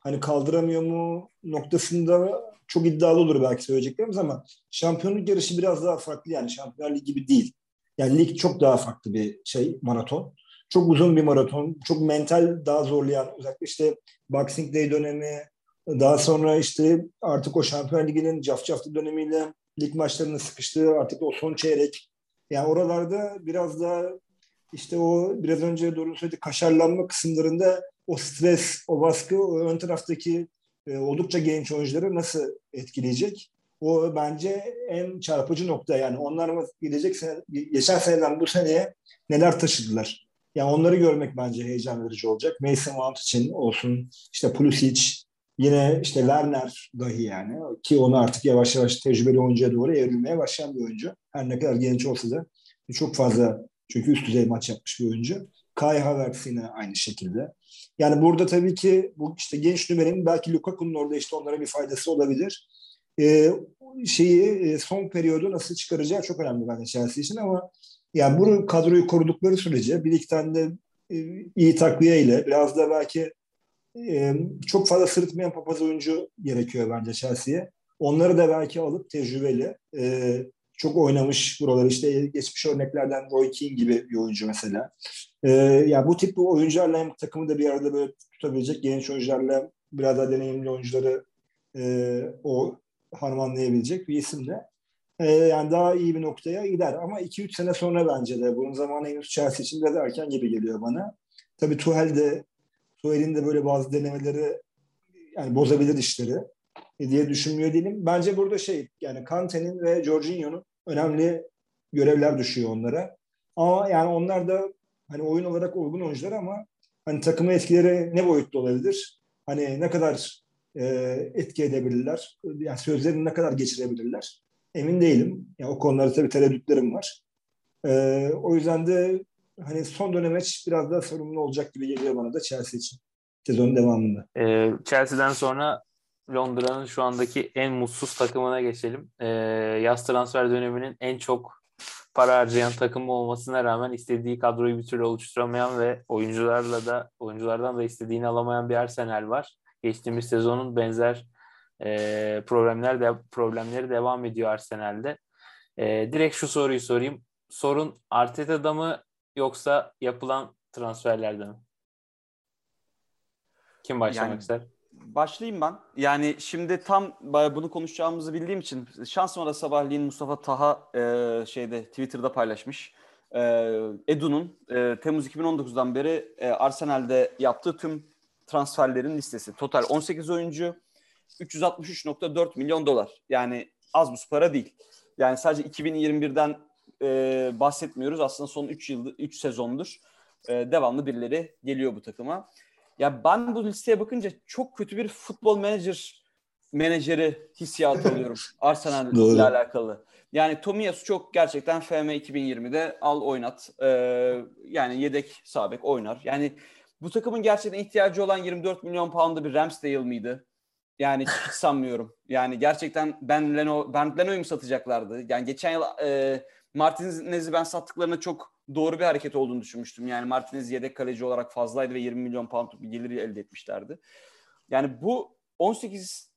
hani kaldıramıyor mu noktasında çok iddialı olur belki söyleyeceklerimiz ama şampiyonluk yarışı biraz daha farklı yani Şampiyon Ligi gibi değil. Yani lig çok daha farklı bir şey maraton. Çok uzun bir maraton. Çok mental daha zorlayan özellikle işte Boxing Day dönemi daha sonra işte artık o Şampiyon Ligi'nin cafcaflı dönemiyle lig maçlarını sıkıştığı artık o son çeyrek. Yani oralarda biraz daha işte o biraz önce doğru söyledi kaşarlanma kısımlarında o stres, o baskı, o ön taraftaki e, oldukça genç oyuncuları nasıl etkileyecek? O bence en çarpıcı nokta yani onlar gelecek sene, geçen seneden bu seneye neler taşıdılar? Yani onları görmek bence heyecan verici olacak. Mason Mount için olsun, işte Pulisic, yine işte Werner dahi yani ki onu artık yavaş yavaş tecrübeli oyuncuya doğru evrilmeye başlayan bir oyuncu. Her ne kadar genç olsa da çok fazla çünkü üst düzey maç yapmış bir oyuncu. Kai Havertz yine aynı şekilde. Yani burada tabii ki bu işte genç nümerenin belki Lukaku'nun orada işte onlara bir faydası olabilir. Ee, şeyi e, son periyodu nasıl çıkaracağı çok önemli bence Chelsea için ama yani bu kadroyu korudukları sürece bir de e, iyi takviye ile biraz da belki e, çok fazla sırıtmayan papaz oyuncu gerekiyor bence Chelsea'ye. Onları da belki alıp tecrübeli e, çok oynamış buralar işte geçmiş örneklerden Roy Keane gibi bir oyuncu mesela. E, yani bu tip bu oyuncularla hem takımı da bir arada böyle tutabilecek genç oyuncularla biraz daha deneyimli oyuncuları e, o harmanlayabilecek bir isimle e, yani daha iyi bir noktaya gider. Ama 2-3 sene sonra bence de bunun zamanı henüz Chelsea için biraz erken gibi geliyor bana. Tabii Tuchel de Tuchel'in de böyle bazı denemeleri yani bozabilir işleri e, diye düşünmüyor değilim. Bence burada şey yani Kante'nin ve Jorginho'nun önemli görevler düşüyor onlara. Ama yani onlar da hani oyun olarak uygun oyuncular ama hani takımı etkileri ne boyutta olabilir? Hani ne kadar e, etki edebilirler? Yani sözlerini ne kadar geçirebilirler? Emin değilim. Yani o konularda tabii tereddütlerim var. E, o yüzden de hani son dönemeç biraz daha sorumlu olacak gibi geliyor bana da Chelsea için sezon devamında. Ee, Chelsea'den sonra Londra'nın şu andaki en mutsuz takımına geçelim. Ee, yaz transfer döneminin en çok para harcayan takımı olmasına rağmen istediği kadroyu bir türlü oluşturamayan ve oyuncularla da oyunculardan da istediğini alamayan bir Arsenal var. Geçtiğimiz sezonun benzer e, problemler de problemleri devam ediyor Arsenal'de. E, direkt şu soruyu sorayım. Sorun Arteta'da mı yoksa yapılan transferlerde mi? Kim başlamak Yani- ister? Başlayayım ben. Yani şimdi tam bunu konuşacağımızı bildiğim için şansıma da sabahleyin Mustafa Taha e, şeyde Twitter'da paylaşmış. E, Edu'nun e, Temmuz 2019'dan beri e, Arsenal'de yaptığı tüm transferlerin listesi. Total 18 oyuncu, 363.4 milyon dolar. Yani az buz para değil. Yani sadece 2021'den e, bahsetmiyoruz. Aslında son 3 yıl 3 sezondur e, devamlı birileri geliyor bu takıma. Ya ben bu listeye bakınca çok kötü bir futbol menajer menajeri hissiyatı alıyorum Arsenal ile alakalı. Yani Tomiyasu çok gerçekten FM 2020'de al oynat. Ee, yani yedek sabek oynar. Yani bu takımın gerçekten ihtiyacı olan 24 milyon pound'da bir Ramsdale mıydı? Yani hiç sanmıyorum. Yani gerçekten Ben Leno, Ben Leno'yu mu satacaklardı? Yani geçen yıl e, Martinez'i ben sattıklarına çok doğru bir hareket olduğunu düşünmüştüm. Yani Martinez yedek kaleci olarak fazlaydı ve 20 milyon pound bir gelir elde etmişlerdi. Yani bu 18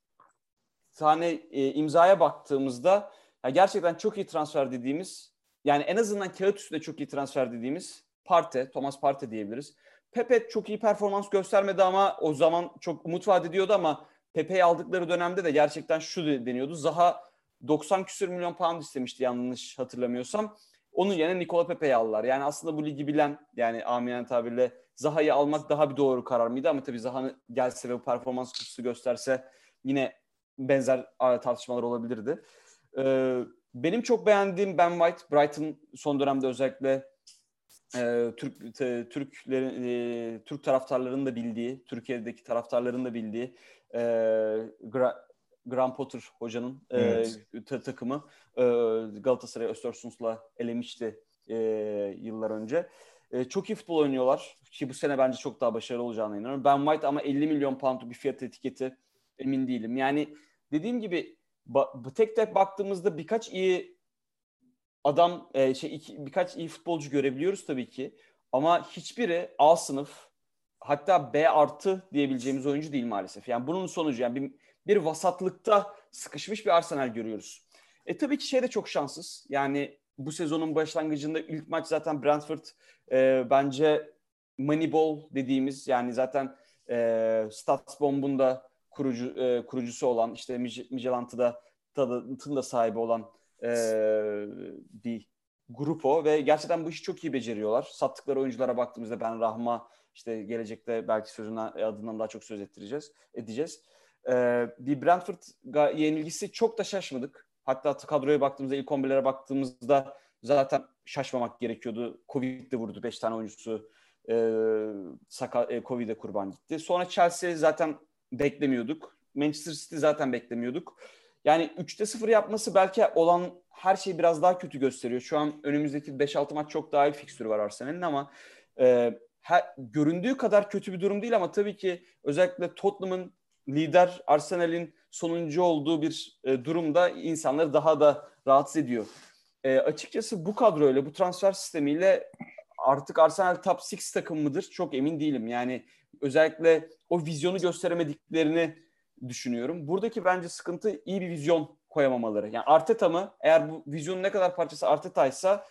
tane e, imzaya baktığımızda ya gerçekten çok iyi transfer dediğimiz yani en azından kağıt üstünde çok iyi transfer dediğimiz Parte, Thomas Parte diyebiliriz. Pepe çok iyi performans göstermedi ama o zaman çok umut vaat ediyordu ama Pepe'yi aldıkları dönemde de gerçekten şu deniyordu. Zaha 90 küsür milyon pound istemişti yanlış hatırlamıyorsam. Onun yerine Nikola Pepe'yi aldılar. Yani aslında bu ligi bilen yani aminen tabirle Zaha'yı almak daha bir doğru karar mıydı? Ama tabii Zaha'nın gelse ve bu performans kutusu gösterse yine benzer tartışmalar olabilirdi. Ee, benim çok beğendiğim Ben White, Brighton son dönemde özellikle e, Türk e, Türklerin e, Türk taraftarlarının da bildiği, Türkiye'deki taraftarların da bildiği e, Gra- Graham Potter hocanın e, Evet. ta- takımı e, Galatasaray Östersunds'la elemişti e, yıllar önce. E, çok iyi futbol oynuyorlar ki bu sene bence çok daha başarılı olacağına inanıyorum. Ben White ama 50 milyon pound bir fiyat etiketi emin değilim. Yani dediğim gibi ba- tek tek baktığımızda birkaç iyi adam e, şey iki, birkaç iyi futbolcu görebiliyoruz tabii ki. Ama hiçbiri A sınıf hatta B artı diyebileceğimiz oyuncu değil maalesef. Yani bunun sonucu yani bir, bir vasatlıkta sıkışmış bir Arsenal görüyoruz. E tabii ki şey de çok şanssız. Yani bu sezonun başlangıcında ilk maç zaten Brentford e, bence Moneyball dediğimiz yani zaten e, Statsbomb'un da kurucu e, kurucusu olan işte Mijelantı'da tadın da sahibi olan e, bir grup o ve gerçekten bu işi çok iyi beceriyorlar. Sattıkları oyunculara baktığımızda Ben Rahma işte gelecekte belki sözünden adından daha çok söz ettireceğiz edeceğiz. E, bir Brentford yenilgisi çok da şaşmadık. Hatta kadroya baktığımızda ilk 11'lere baktığımızda zaten şaşmamak gerekiyordu. Covid'de vurdu 5 tane oyuncusu e, saka, e, Covid'e kurban gitti. Sonra Chelsea zaten beklemiyorduk. Manchester City zaten beklemiyorduk. Yani 3'te 0 yapması belki olan her şeyi biraz daha kötü gösteriyor. Şu an önümüzdeki 5-6 maç çok daha iyi fikstürü var Arsenal'in ama e, her, göründüğü kadar kötü bir durum değil ama tabii ki özellikle Tottenham'ın lider Arsenal'in sonuncu olduğu bir e, durumda insanları daha da rahatsız ediyor. E, açıkçası bu kadroyla, bu transfer sistemiyle artık Arsenal top 6 takım mıdır çok emin değilim. Yani özellikle o vizyonu gösteremediklerini düşünüyorum. Buradaki bence sıkıntı iyi bir vizyon koyamamaları. Yani Arteta mı? Eğer bu vizyonun ne kadar parçası Arteta'ysa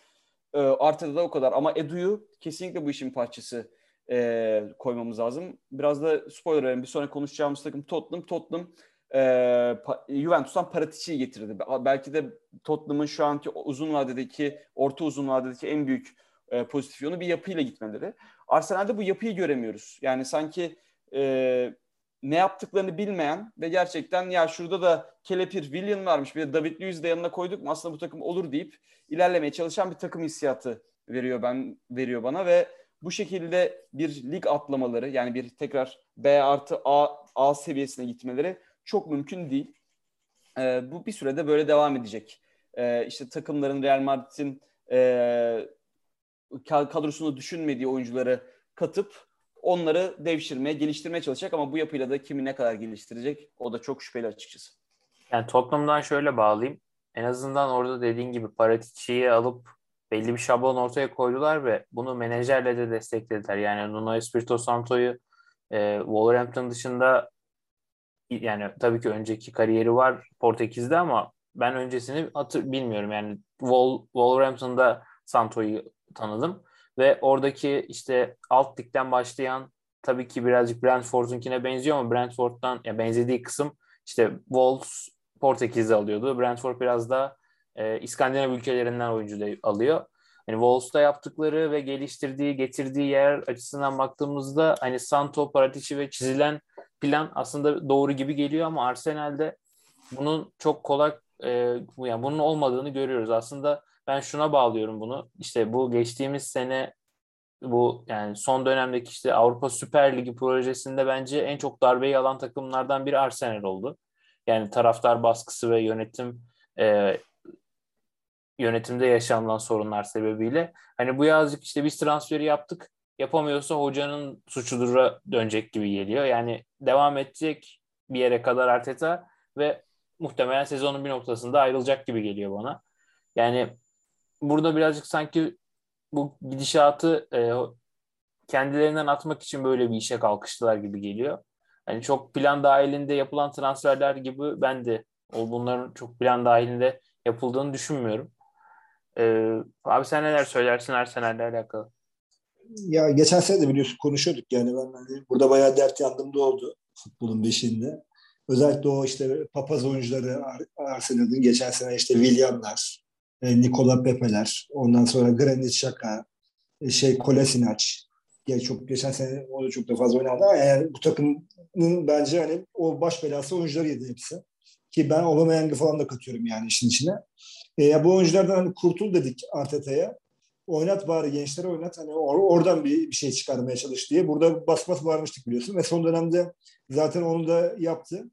e, Arteta da o kadar. Ama Edu'yu kesinlikle bu işin parçası e, koymamız lazım. Biraz da spoiler verelim. Bir sonra konuşacağımız takım Tottenham. Tottenham e, Juventus'tan Paratici'yi getirdi. Belki de Tottenham'ın şu anki uzun vadedeki, orta uzun vadedeki en büyük e, pozitif yönü bir yapıyla gitmeleri. Arsenal'de bu yapıyı göremiyoruz. Yani sanki e, ne yaptıklarını bilmeyen ve gerçekten ya şurada da Kelepir, William varmış bir de David Luiz de yanına koyduk mu aslında bu takım olur deyip ilerlemeye çalışan bir takım hissiyatı veriyor ben veriyor bana ve bu şekilde bir lig atlamaları yani bir tekrar B artı A, A seviyesine gitmeleri çok mümkün değil. Ee, bu bir sürede böyle devam edecek. Ee, işte takımların Real Madrid'in e, kadrosunda düşünmediği oyuncuları katıp onları devşirmeye, geliştirmeye çalışacak ama bu yapıyla da kimi ne kadar geliştirecek o da çok şüpheli açıkçası. Yani Tottenham'dan şöyle bağlayayım. En azından orada dediğin gibi Paratici'yi alıp belli bir şablon ortaya koydular ve bunu menajerle de desteklediler. Yani Nuno Espirito Santo'yu e, Wolverhampton dışında yani tabii ki önceki kariyeri var Portekiz'de ama ben öncesini hatır, bilmiyorum. Yani Wol, Wolverhampton'da Santo'yu tanıdım ve oradaki işte alt ligden başlayan tabii ki birazcık Brentford'unkine benziyor ama Brentford'dan ya benzediği kısım işte Wolves Portekiz'de alıyordu. Brentford biraz da e, İskandinav ülkelerinden oyuncu alıyor. Yani Wolves'ta yaptıkları ve geliştirdiği, getirdiği yer açısından baktığımızda hani Santo, Paratici ve çizilen plan aslında doğru gibi geliyor ama Arsenal'de bunun çok kolay e, yani bunun olmadığını görüyoruz. Aslında ben şuna bağlıyorum bunu. İşte bu geçtiğimiz sene bu yani son dönemdeki işte Avrupa Süper Ligi projesinde bence en çok darbeyi alan takımlardan biri Arsenal oldu. Yani taraftar baskısı ve yönetim e, yönetimde yaşanılan sorunlar sebebiyle. Hani bu yazık işte biz transferi yaptık yapamıyorsa hocanın suçudura dönecek gibi geliyor. Yani devam edecek bir yere kadar Arteta ve muhtemelen sezonun bir noktasında ayrılacak gibi geliyor bana. Yani burada birazcık sanki bu gidişatı e, kendilerinden atmak için böyle bir işe kalkıştılar gibi geliyor. Hani çok plan dahilinde yapılan transferler gibi ben de o bunların çok plan dahilinde yapıldığını düşünmüyorum. Ee, abi sen neler söylersin Arsenal'le alakalı? Ya geçen sene de biliyorsun konuşuyorduk yani ben hani burada bayağı dert yandığımda oldu futbolun beşinde. Özellikle o işte papaz oyuncuları Arsenal'ın geçen sene işte William'lar, e, Nikola Pepe'ler, ondan sonra Granit Xhaka, e, şey Kolasinac. Yani çok geçen sene o da çok da fazla oynadı ama yani bu takımın bence hani o baş belası oyuncular yedi hepsi. Ki ben Aubameyang'ı falan da katıyorum yani işin içine. E, bu oyunculardan hani kurtul dedik Arteta'ya. Oynat bari gençlere oynat. Hani or- oradan bir, bir şey çıkarmaya çalış diye. Burada bas varmıştık biliyorsun. Ve son dönemde zaten onu da yaptı.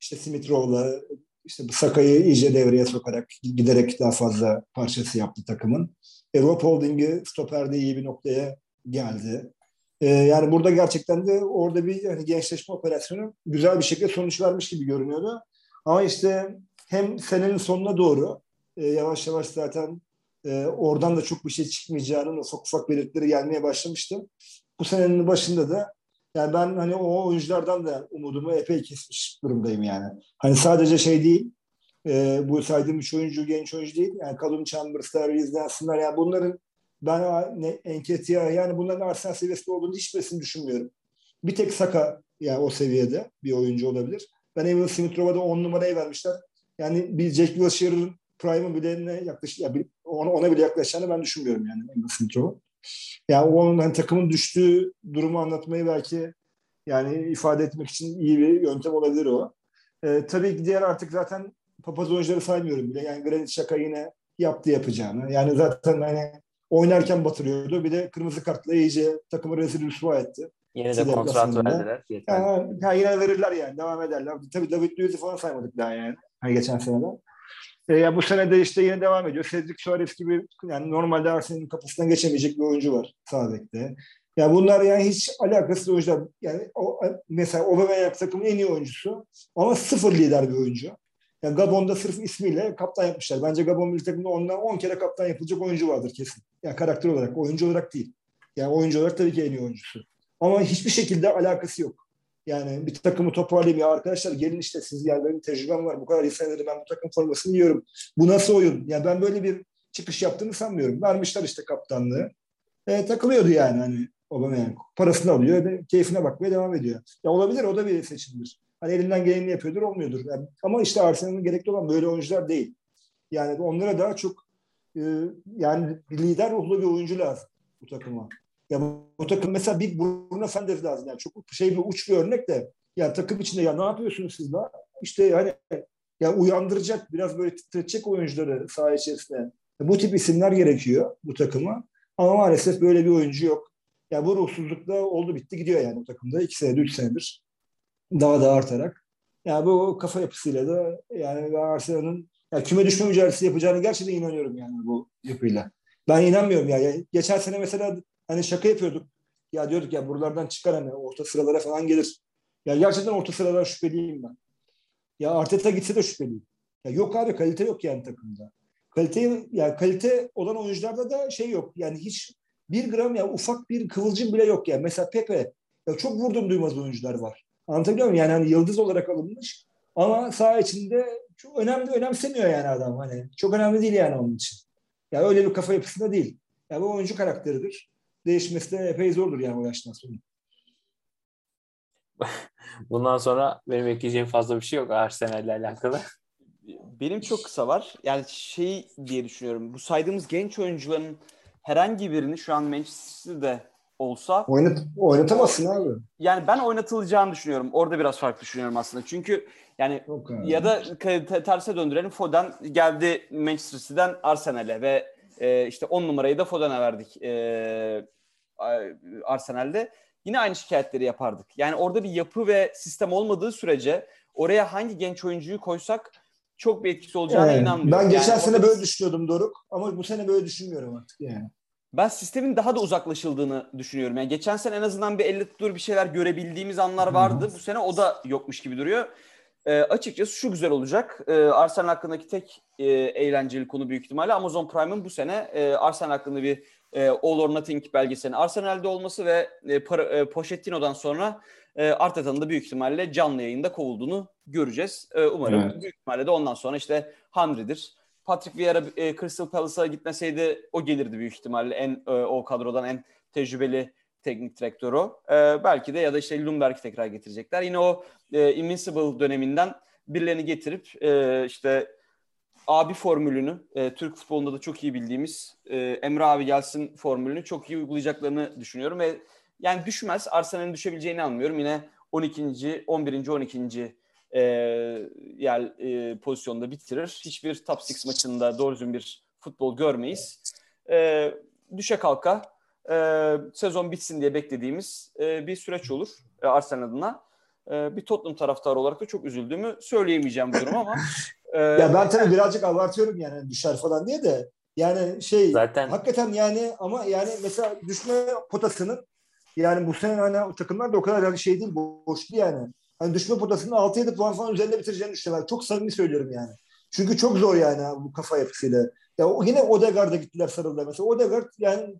İşte Smith Rowe'la işte Saka'yı iyice devreye sokarak giderek daha fazla parçası yaptı takımın. E, Rob Holding'i stoperde iyi bir noktaya geldi. E, yani burada gerçekten de orada bir hani gençleşme operasyonu güzel bir şekilde sonuç vermiş gibi görünüyordu. Ama işte hem senenin sonuna doğru e, yavaş yavaş zaten e, oradan da çok bir şey çıkmayacağının ufak ufak belirtileri gelmeye başlamıştı. Bu senenin başında da yani ben hani o oyunculardan da umudumu epey kesmiş durumdayım yani. Hani sadece şey değil, e, bu saydığım üç oyuncu genç oyuncu değil. Yani Callum Chambers'lar, Reece Nelson'lar yani bunların ben ne, Enketia yani bunların Arsenal seviyesinde olduğunu hiçbirisini düşünmüyorum. Bir tek Saka yani o seviyede bir oyuncu olabilir. Ben Evan Smith-Rowe'a 10 numarayı vermişler. Yani bir Jack Wilshere'ın prime'ı bile ne yaklaşık ya ona, ona bile yaklaşacağını ben düşünmüyorum yani Evan Smith-Rowe. Yani onun hani takımın düştüğü durumu anlatmayı belki yani ifade etmek için iyi bir yöntem olabilir o. Ee, tabii ki diğer artık zaten papaz oyuncuları saymıyorum bile. Yani Granit Şaka yine yaptı yapacağını. Yani zaten hani oynarken batırıyordu. Bir de kırmızı kartla iyice takımı rezil rüsva etti. Yine de kontrat verdiler. Yani, yani yine verirler yani. Devam ederler. Tabii David Luiz'i falan saymadık daha yani. Hani geçen seneden. E, ya bu sene de işte yine devam ediyor. Cedric Suarez gibi yani normalde Arsenal'in kapısından geçemeyecek bir oyuncu var sağ bekte. Ya bunlar yani hiç alakasız oyuncular. Yani o, mesela Aubameyang takımın en iyi oyuncusu ama sıfır lider bir oyuncu. Yani Gabon'da sırf ismiyle kaptan yapmışlar. Bence Gabon milli takımında ondan 10 kere kaptan yapılacak oyuncu vardır kesin. Yani karakter olarak, oyuncu olarak değil. Yani oyuncu olarak tabii ki en iyi oyuncusu. Ama hiçbir şekilde alakası yok. Yani bir takımı toparlayayım ya arkadaşlar gelin işte siz yani benim tecrübem var bu kadar senedir ben bu takım formasını yiyorum. Bu nasıl oyun? Yani ben böyle bir çıkış yaptığını sanmıyorum. Vermişler işte kaptanlığı. E, takılıyordu yani hani Aubameyang. Parasını alıyor ve keyfine bakmaya devam ediyor. Ya olabilir o da bir seçimdir. Hani elinden geleni yapıyordur olmuyordur. Yani, ama işte Arsenal'ın gerekli olan böyle oyuncular değil. Yani onlara daha çok e, yani lider ruhlu bir oyuncu lazım bu takıma. Ya bu takım mesela bir Bruno Fernandes lazım. Yani çok şey bir uç bir örnek de ya takım içinde ya ne yapıyorsunuz siz daha? İşte hani ya uyandıracak biraz böyle titretecek oyuncuları saha içerisinde. Bu tip isimler gerekiyor bu takıma. Ama maalesef böyle bir oyuncu yok. Ya bu ruhsuzlukta oldu bitti gidiyor yani bu takımda. iki senedir, üç senedir. Daha da artarak. Yani bu kafa yapısıyla da yani Arsenal'ın yani küme düşme mücadelesi yapacağını gerçekten inanıyorum yani bu yapıyla. Ben inanmıyorum ya. Geçen sene mesela hani şaka yapıyorduk. Ya diyorduk ya buralardan çıkar hani orta sıralara falan gelir. Ya gerçekten orta sıralara şüpheliyim ben. Ya Arteta gitse de şüpheliyim. Ya yok abi kalite yok yani takımda. Kalite ya kalite olan oyuncularda da şey yok. Yani hiç bir gram ya ufak bir kıvılcım bile yok yani. Mesela Pepe ya çok vurdum duymaz oyuncular var. Anlatabiliyor muyum? Yani hani yıldız olarak alınmış ama saha içinde çok önemli önemsemiyor yani adam hani. Çok önemli değil yani onun için. Ya yani öyle bir kafa yapısında değil. Ya bu oyuncu karakteridir. Değişmesi de epey zordur yani o yaştan sonra. Bundan sonra benim ekleyeceğim fazla bir şey yok Arsenal'le alakalı. Benim çok kısa var. Yani şey diye düşünüyorum. Bu saydığımız genç oyuncuların herhangi birini şu an Manchester'de olsa Oynat, oynatamazsın abi. Yani ben oynatılacağını düşünüyorum. Orada biraz farklı düşünüyorum aslında. Çünkü yani ya da terse döndürelim. Foden geldi Manchester City'den Arsenal'e ve e, işte 10 numarayı da Foden'e verdik e, Arsenal'de. Yine aynı şikayetleri yapardık. Yani orada bir yapı ve sistem olmadığı sürece oraya hangi genç oyuncuyu koysak çok bir etkisi olacağına evet. inanmıyorum. Ben geçen yani sene böyle düşünüyordum Doruk ama bu sene böyle düşünmüyorum artık yani. Ben sistemin daha da uzaklaşıldığını düşünüyorum. Yani geçen sene en azından bir elle tutulur bir şeyler görebildiğimiz anlar vardı. Bu sene o da yokmuş gibi duruyor. E, açıkçası şu güzel olacak. E, Arsenal hakkındaki tek e, eğlenceli konu büyük ihtimalle Amazon Prime'ın bu sene e, Arsenal hakkında bir e, All or Nothing belgeselinin Arsenal'de olması ve e, para, e, Pochettino'dan sonra e, Arteta'nın da büyük ihtimalle canlı yayında kovulduğunu göreceğiz. E, umarım evet. büyük ihtimalle de ondan sonra işte Henry'dir. Patrick Vieira e, Crystal Palace'a gitmeseydi o gelirdi büyük ihtimalle en e, o kadrodan en tecrübeli teknik direktörü. E, belki de ya da işte Lumberg'i tekrar getirecekler. Yine o e, Invincible döneminden birilerini getirip e, işte abi formülünü, e, Türk futbolunda da çok iyi bildiğimiz e, Emre abi gelsin formülünü çok iyi uygulayacaklarını düşünüyorum ve yani düşmez. Arsenal'in düşebileceğini anlıyorum. Yine 12. 11. 12. E, yer e, pozisyonda bitirir. Hiçbir top 6 maçında doğru düzgün bir futbol görmeyiz. E, düşe kalka e, sezon bitsin diye beklediğimiz e, bir süreç olur e, Arsenal adına. E, bir Tottenham taraftarı olarak da çok üzüldüğümü söyleyemeyeceğim bu durum ama. E, ya ben tabii birazcık abartıyorum yani düşer falan diye de yani şey Zaten... hakikaten yani ama yani mesela düşme potasının yani bu sene hani takımlar da o kadar yani şey değil boşlu yani. Hani düşme potasının 6-7 puan falan üzerinde bitireceğini düşünüyorlar. Çok samimi söylüyorum yani. Çünkü çok zor yani bu kafa yapısıyla. Ya yine Odegaard'a gittiler sarıldılar. Mesela Odegaard yani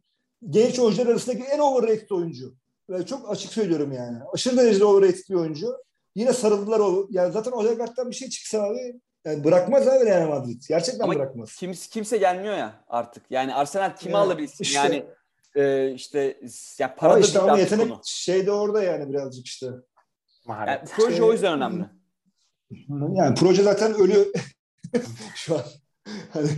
genç oyuncular arasındaki en overrated oyuncu. Ve çok açık söylüyorum yani. Aşırı derecede overrated bir oyuncu. Yine sarıldılar o. Yani zaten Odegaard'dan bir şey çıksa abi yani bırakmaz abi Real Madrid. Gerçekten Ama bırakmaz. Kimse, kimse gelmiyor ya artık. Yani Arsenal kimi yani, alabilsin? Işte, yani e, işte ya para ama işte ama yetenek konu. şey de orada yani birazcık işte. Yani proje o yüzden önemli. Yani proje zaten ölü şu an. Hani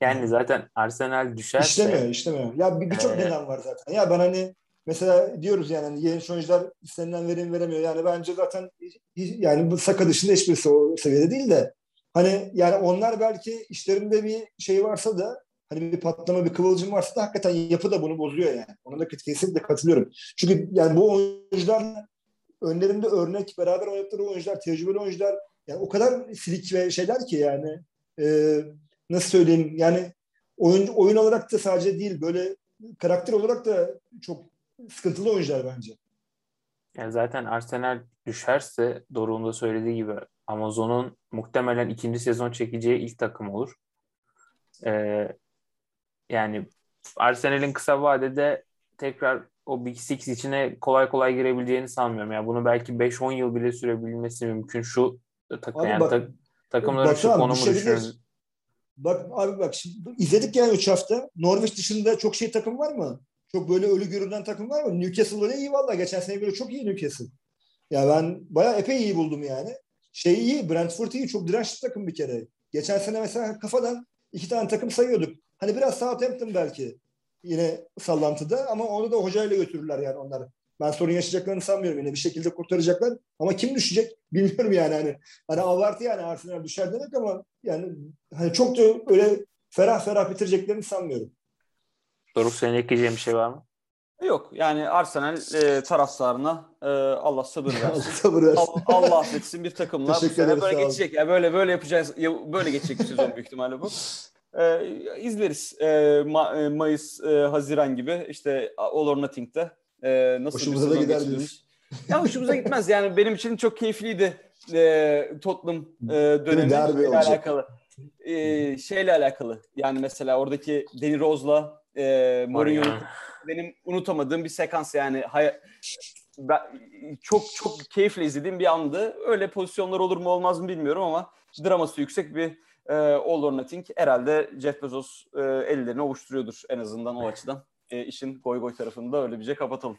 yani zaten Arsenal düşerse... İşlemiyor, işlemiyor. Ya birçok bir ee... neden var zaten. Ya ben hani mesela diyoruz yani hani genç oyuncular istenilen verim veremiyor. Yani bence zaten yani bu Saka dışında hiçbirisi o seviyede değil de hani yani onlar belki işlerinde bir şey varsa da hani bir patlama bir kıvılcım varsa da hakikaten yapı da bunu bozuyor yani. Ona da kesinlikle katılıyorum. Çünkü yani bu oyuncular önlerinde örnek beraber oynadıkları oyuncular, tecrübeli oyuncular yani o kadar silik ve şeyler ki yani e, nasıl söyleyeyim yani oyun, oyun olarak da sadece değil böyle karakter olarak da çok sıkıntılı oyuncular bence. Yani zaten Arsenal düşerse Doruk'un da söylediği gibi Amazon'un muhtemelen ikinci sezon çekeceği ilk takım olur. Ee, yani Arsenal'in kısa vadede tekrar o Big Six içine kolay kolay girebileceğini sanmıyorum. Yani bunu belki 5-10 yıl bile sürebilmesi mümkün. Şu takım yani bak, ta, takımların şu konumu düşünün. Bak abi bak şimdi izledik yani 3 hafta. Norwich dışında çok şey takım var mı? Çok böyle ölü görünen takım var mı? Newcastle öyle iyi valla. Geçen sene göre çok iyi Newcastle. Ya ben bayağı epey iyi buldum yani. Şey iyi, Brentford iyi. Çok dirençli takım bir kere. Geçen sene mesela kafadan iki tane takım sayıyorduk. Hani biraz Southampton belki yine sallantıda ama onu da hocayla götürürler yani onlar. Ben sorun yaşayacaklarını sanmıyorum yine bir şekilde kurtaracaklar. Ama kim düşecek bilmiyorum yani hani. Hani abartı yani Arsenal düşer demek ama yani hani çok da öyle ferah ferah bitireceklerini sanmıyorum. Doruk senin ekleyeceğin bir şey var mı? Yok yani Arsenal e, taraftarına e, Allah sabır versin. sabır versin. Allah, Allah affetsin bir takımla bu sene böyle geçecek. Yani böyle böyle yapacağız. Böyle geçecek bir sezon büyük ihtimalle bu. e, izleriz. E, Ma- e, Mayıs, e, Haziran gibi işte All or Nothing'de e, nasıl Hoşumuza bir da sezon gider geçirmiş. diyorsun. Ya hoşumuza gitmez yani benim için çok keyifliydi e, Tottenham e, dönemi Derbi şeyle olacak. alakalı. E, şeyle alakalı yani mesela oradaki Danny Rose'la e, Mourinho'nun Mourinho. benim unutamadığım bir sekans yani hay- ben, çok çok keyifle izlediğim bir andı. Öyle pozisyonlar olur mu olmaz mı bilmiyorum ama draması yüksek bir e, All or Nothing. Herhalde Jeff Bezos e, ellerini ovuşturuyordur en azından o açıdan. E, işin goy goy tarafını da öyle bir şey kapatalım.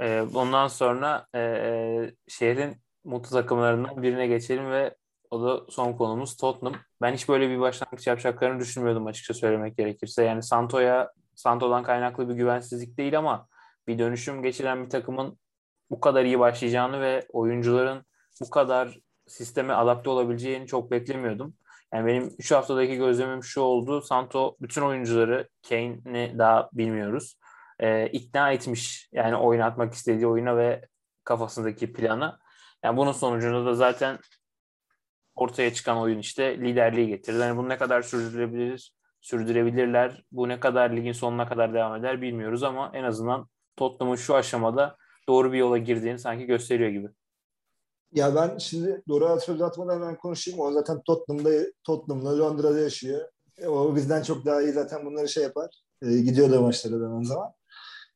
Ee, ondan sonra e, e, şehrin mutlu takımlarından birine geçelim ve o da son konumuz Tottenham. Ben hiç böyle bir başlangıç yapacaklarını düşünmüyordum açıkça söylemek gerekirse. Yani Santo'ya Santo'dan kaynaklı bir güvensizlik değil ama bir dönüşüm geçiren bir takımın bu kadar iyi başlayacağını ve oyuncuların bu kadar sisteme adapte olabileceğini çok beklemiyordum. Yani benim 3 haftadaki gözlemim şu oldu. Santo bütün oyuncuları Kane'i daha bilmiyoruz. e, ikna etmiş. Yani oynatmak istediği oyuna ve kafasındaki plana. Yani bunun sonucunda da zaten ortaya çıkan oyun işte liderliği getirdi. Yani bunu ne kadar sürdürebilir, sürdürebilirler, bu ne kadar ligin sonuna kadar devam eder bilmiyoruz ama en azından Tottenham'ın şu aşamada doğru bir yola girdiğini sanki gösteriyor gibi. Ya ben şimdi Doruk'a söz atmadan hemen konuşayım. O zaten Tottenham'da, Tottenham'da Londra'da yaşıyor. E, O bizden çok daha iyi zaten bunları şey yapar. E, gidiyor da maçlara zaman zaman.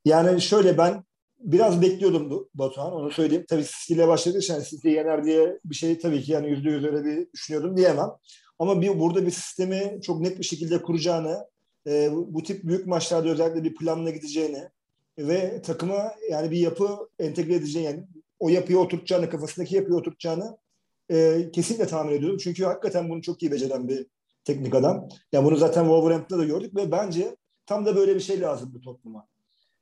Yani şöyle ben biraz bekliyordum Batuhan onu söyleyeyim. Tabii City ile başladığı için yani City yener diye bir şey tabii ki yani yüzde yüz öyle bir düşünüyordum diyemem. Ama bir, burada bir sistemi çok net bir şekilde kuracağını, e, bu tip büyük maçlarda özellikle bir planla gideceğini ve takıma yani bir yapı entegre edeceğini yani o yapıyı oturtacağını, kafasındaki yapıyı oturtacağını e, kesinlikle tahmin ediyordum. Çünkü hakikaten bunu çok iyi beceren bir teknik adam. Yani bunu zaten Wolverhampton'da da gördük ve bence tam da böyle bir şey lazım bu Tottenham'a.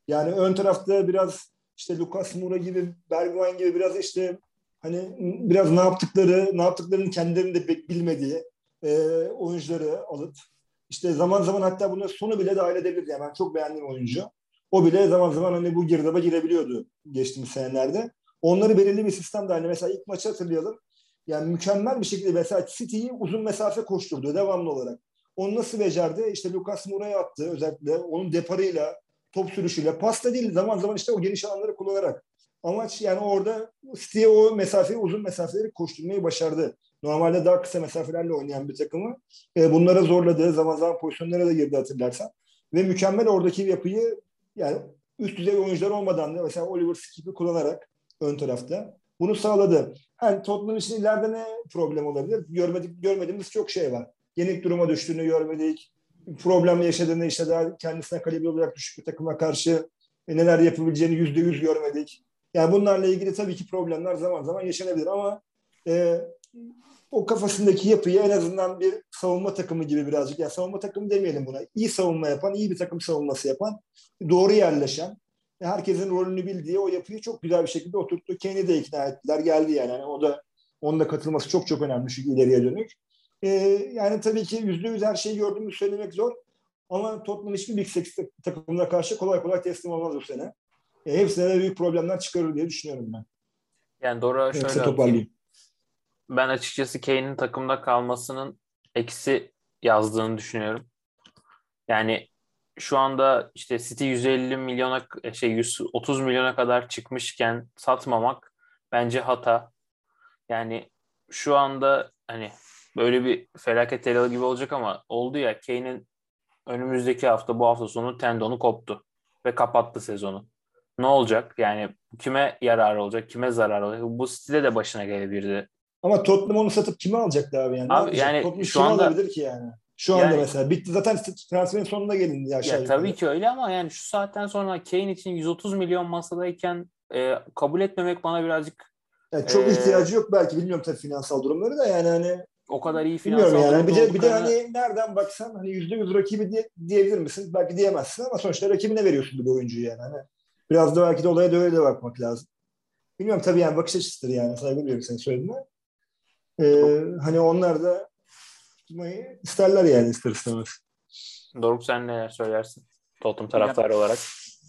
Yani ön tarafta biraz işte Lucas Moura gibi, Bergwijn gibi biraz işte hani biraz ne yaptıkları, ne yaptıklarını kendilerinin de bilmediği e, oyuncuları alıp işte zaman zaman hatta bunun sonu bile dahil edebilirdi. Yani ben çok beğendiğim oyuncu. O bile zaman zaman hani bu girdaba girebiliyordu geçtiğimiz senelerde. Onları belirli bir sistem dahil. Mesela ilk maçı hatırlayalım. Yani mükemmel bir şekilde mesela City'yi uzun mesafe koşturdu devamlı olarak. Onu nasıl becerdi? İşte Lucas Moura'ya attı özellikle. Onun deparıyla, top sürüşüyle, pasta değil zaman zaman işte o geniş alanları kullanarak. Amaç yani orada City'ye o mesafeyi, uzun mesafeleri koşturmayı başardı. Normalde daha kısa mesafelerle oynayan bir takımı e, bunlara zorladı. Zaman zaman pozisyonlara da girdi hatırlarsan. Ve mükemmel oradaki yapıyı yani üst düzey oyuncular olmadan da mesela Oliver Skip'i kullanarak ön tarafta bunu sağladı. Yani Tottenham için ileride ne problem olabilir? Görmedik, görmediğimiz çok şey var. Yenik duruma düştüğünü görmedik. Problem yaşadığını işte daha kendisine kalibre olarak düşük bir takıma karşı e, neler yapabileceğini yüzde yüz görmedik. Yani bunlarla ilgili tabii ki problemler zaman zaman yaşanabilir ama e, o kafasındaki yapıyı en azından bir savunma takımı gibi birazcık, yani savunma takımı demeyelim buna, iyi savunma yapan, iyi bir takım savunması yapan, doğru yerleşen, herkesin rolünü bildiği o yapıyı çok güzel bir şekilde oturttu. Kane'i de ikna ettiler, geldi yani. yani o da onun da katılması çok çok önemli çünkü ileriye dönük. Ee, yani tabii ki yüzde yüz her şeyi gördüğümüzü söylemek zor. Ama Tottenham hiçbir Big Six takımına karşı kolay kolay teslim olmaz bu sene. E, hepsine de büyük problemler çıkarır diye düşünüyorum ben. Yani Yoksa şöyle toparlayayım. Ben açıkçası Kane'in takımda kalmasının eksi yazdığını düşünüyorum. Yani şu anda işte City 150 milyona şey 130 milyona kadar çıkmışken satmamak bence hata. Yani şu anda hani böyle bir felaket telalı gibi olacak ama oldu ya Kane'in önümüzdeki hafta bu hafta sonu tendonu koptu ve kapattı sezonu. Ne olacak? Yani kime yarar olacak, kime zarar olacak? Bu City'de de başına gelebilirdi. Ama Tottenham onu satıp kime alacak abi yani? Abi yani şu anda- alabilir ki yani? Şu anda Yani- mesela bitti zaten transferin sonuna gelindi aşağı Ya tabii ki öyle ama yani şu saatten sonra Kane için 130 milyon masadayken e, kabul etmemek bana birazcık Yani çok Ee, ihtiyacı yok belki bilmiyorum tabii finansal durumları da yani hani o kadar iyi finansal bilmiyorum yani bir de bir de hani nereden baksan hani yüzde yüz rakibi diye, diyebilir misin? Belki diyemezsin ama sonuçta rakibine veriyorsun bir oyuncuyu yani. Hani biraz da belki de olaya da öyle de bakmak lazım. Bilmiyorum tabii yani bakış açısıdır yani saygı duyuyorum senin söylediğine. Ee, hani onlar da tutmayı isterler yani ister istemez. Doruk sen neler söylersin? Tottenham taraftarı olarak.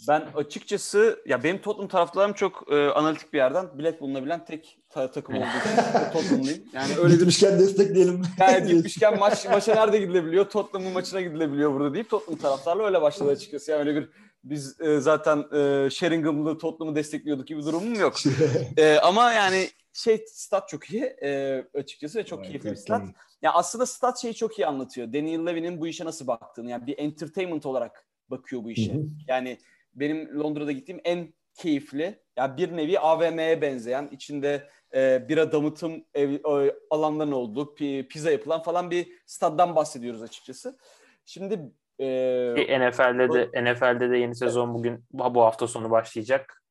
Ben açıkçası ya benim Tottenham taraftarım çok e, analitik bir yerden bilet bulunabilen tek ta- takım olduğu için Tottenham'lıyım. Yani öyle Gitmişken destekleyelim. yani gitmişken maç maça nerede gidilebiliyor? Tottenham'ın maçına gidilebiliyor burada deyip Tottenham taraftarla öyle başladı açıkçası. Yani öyle bir biz e, zaten e, Sheringham'lı Tottenham'ı destekliyorduk gibi durumum yok. E, ama yani şey stat çok iyi e, açıkçası ve çok keyifli bir stat. Ya aslında stat şeyi çok iyi anlatıyor. Daniel Levy'nin bu işe nasıl baktığını. Yani bir entertainment olarak bakıyor bu işe. Hı hı. Yani benim Londra'da gittiğim en keyifli, ya bir nevi AVM'ye benzeyen, içinde e, bira damıtım ev, e, alanların olduğu, pi- pizza yapılan falan bir staddan bahsediyoruz açıkçası. Şimdi e, NFL'de de NFL'de de yeni sezon bugün bu bu hafta sonu başlayacak.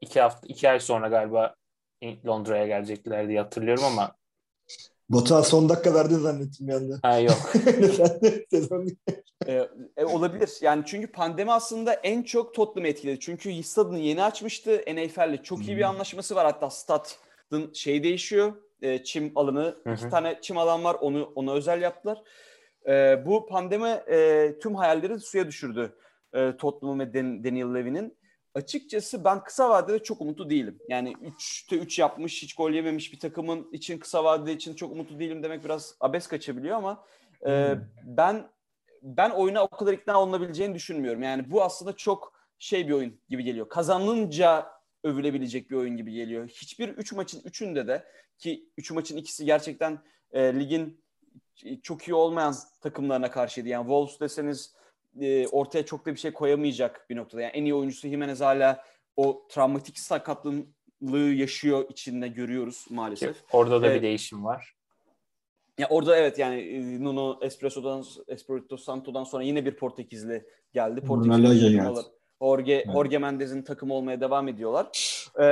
İki hafta iki ay sonra galiba Londra'ya gelecekler diye hatırlıyorum ama Batuhan son dakika verdi zannettim bir anda. ha yok. Sezon E, e, olabilir. Yani çünkü pandemi aslında en çok Tottenham'ı etkiledi. Çünkü stadını yeni açmıştı. NFL'le çok iyi bir Hmm. anlaşması var. Hatta stadın şey değişiyor. E, çim alanı. Hı iki tane çim alan var. Onu ona özel yaptılar. E, bu pandemi e, tüm hayalleri suya düşürdü. E, Tottenham ve Dan- Daniel Levy'nin. Açıkçası ben kısa vadede çok umutlu değilim. Yani 3'te 3 yapmış, hiç gol yememiş bir takımın için kısa vadede için çok umutlu değilim demek biraz abes kaçabiliyor ama e, Hmm. ben ben oyuna o kadar ikna olunabileceğini düşünmüyorum. Yani bu aslında çok şey bir oyun gibi geliyor. Kazanınca övülebilecek bir oyun gibi geliyor. Hiçbir 3 maçın 3'ünde de ki 3 maçın ikisi gerçekten e, ligin çok iyi olmayan takımlarına karşıydı. Yani Wolves deseniz e, ortaya çok da bir şey koyamayacak bir noktada. Yani en iyi oyuncusu Jimenez hala o travmatik sakatlılığı yaşıyor içinde görüyoruz maalesef. Orada da Evet. bir değişim var. Ya orada evet yani e, Nuno Espresso'dan Espirito Santo'dan sonra yine bir Portekizli geldi. Portekizli geldi. Jorge, Evet. Jorge Mendez'in takımı olmaya devam ediyorlar. Ee,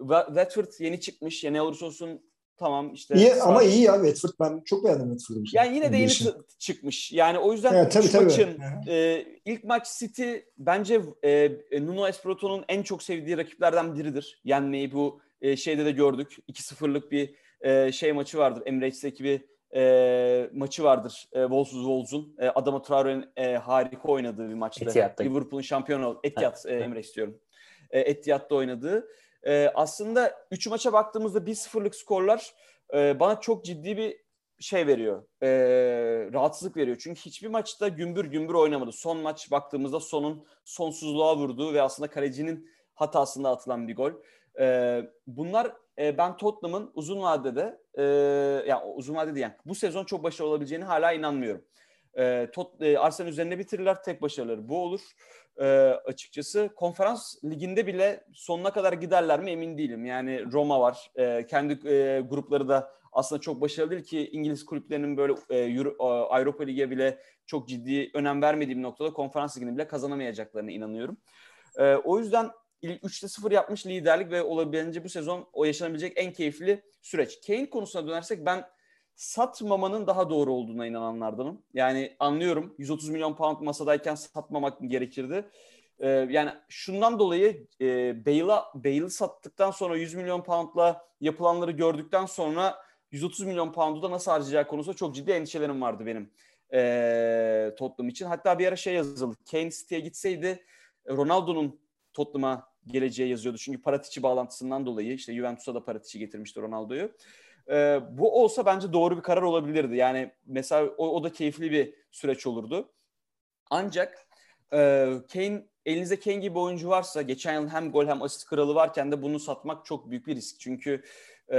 Wa- Watford yeni çıkmış. Yani ne olursa olsun tamam işte. İyi sağ- ama iyi ya Watford. Ben çok beğendim Watford'u. Yani yine de yeni Gelişi. t- çıkmış. Yani o yüzden Evet, tabii, tabii. maçın e, ilk maç City bence e, Nuno Espirito'nun en çok sevdiği rakiplerden biridir. Yenmeyi bu e, şeyde de gördük. 2-0'lık bir e, şey maçı vardır. Emirates'teki bir e, maçı vardır. E, Wolves'uz Wolves'un. E, Adama Traore'nin e, harika oynadığı bir maçtı. Etihad'da. Liverpool'un şampiyonu. Etihad e, Ha. Emirates diyorum. E, Etihad'da oynadığı. E, aslında 3 maça baktığımızda 1-0'lık skorlar e, bana çok ciddi bir şey veriyor. E, rahatsızlık veriyor. Çünkü hiçbir maçta gümbür gümbür oynamadı. Son maç baktığımızda sonun sonsuzluğa vurduğu ve aslında kalecinin hatasında atılan bir gol. E, bunlar e, ben Tottenham'ın uzun vadede e, yani uzun vadede yani bu sezon çok başarılı olabileceğini hala inanmıyorum. E, Tot, e, Arsenal üzerinde bitirirler. Tek başarıları bu olur. E, açıkçası konferans liginde bile sonuna kadar giderler mi emin değilim. Yani Roma var. E, kendi e, grupları da aslında çok başarılı değil ki İngiliz kulüplerinin böyle e, Euro- e, Avrupa Ligi'ye bile çok ciddi önem vermediğim noktada konferans ligini bile kazanamayacaklarına inanıyorum. E, o yüzden 3'te 0 yapmış liderlik ve olabildiğince bu sezon o yaşanabilecek en keyifli süreç. Kane konusuna dönersek ben satmamanın daha doğru olduğuna inananlardanım. Yani anlıyorum 130 milyon pound masadayken satmamak gerekirdi. Ee, yani şundan dolayı e, Bale'a Bale'ı sattıktan sonra 100 milyon poundla yapılanları gördükten sonra 130 milyon pound'u da nasıl harcayacağı konusunda çok ciddi endişelerim vardı benim e, Tottenham için. Hatta bir ara şey yazıldı. Kane City'ye gitseydi Ronaldo'nun Tottenham'a geleceği yazıyordu. Çünkü Paratici bağlantısından dolayı işte Juventus'a da Paratici getirmişti Ronaldo'yu. Ee, bu olsa bence doğru bir karar olabilirdi. Yani mesela o, o da keyifli bir süreç olurdu. Ancak e, Kane elinizde Kane gibi oyuncu varsa geçen yıl hem gol hem asist kralı varken de bunu satmak çok büyük bir risk. Çünkü e,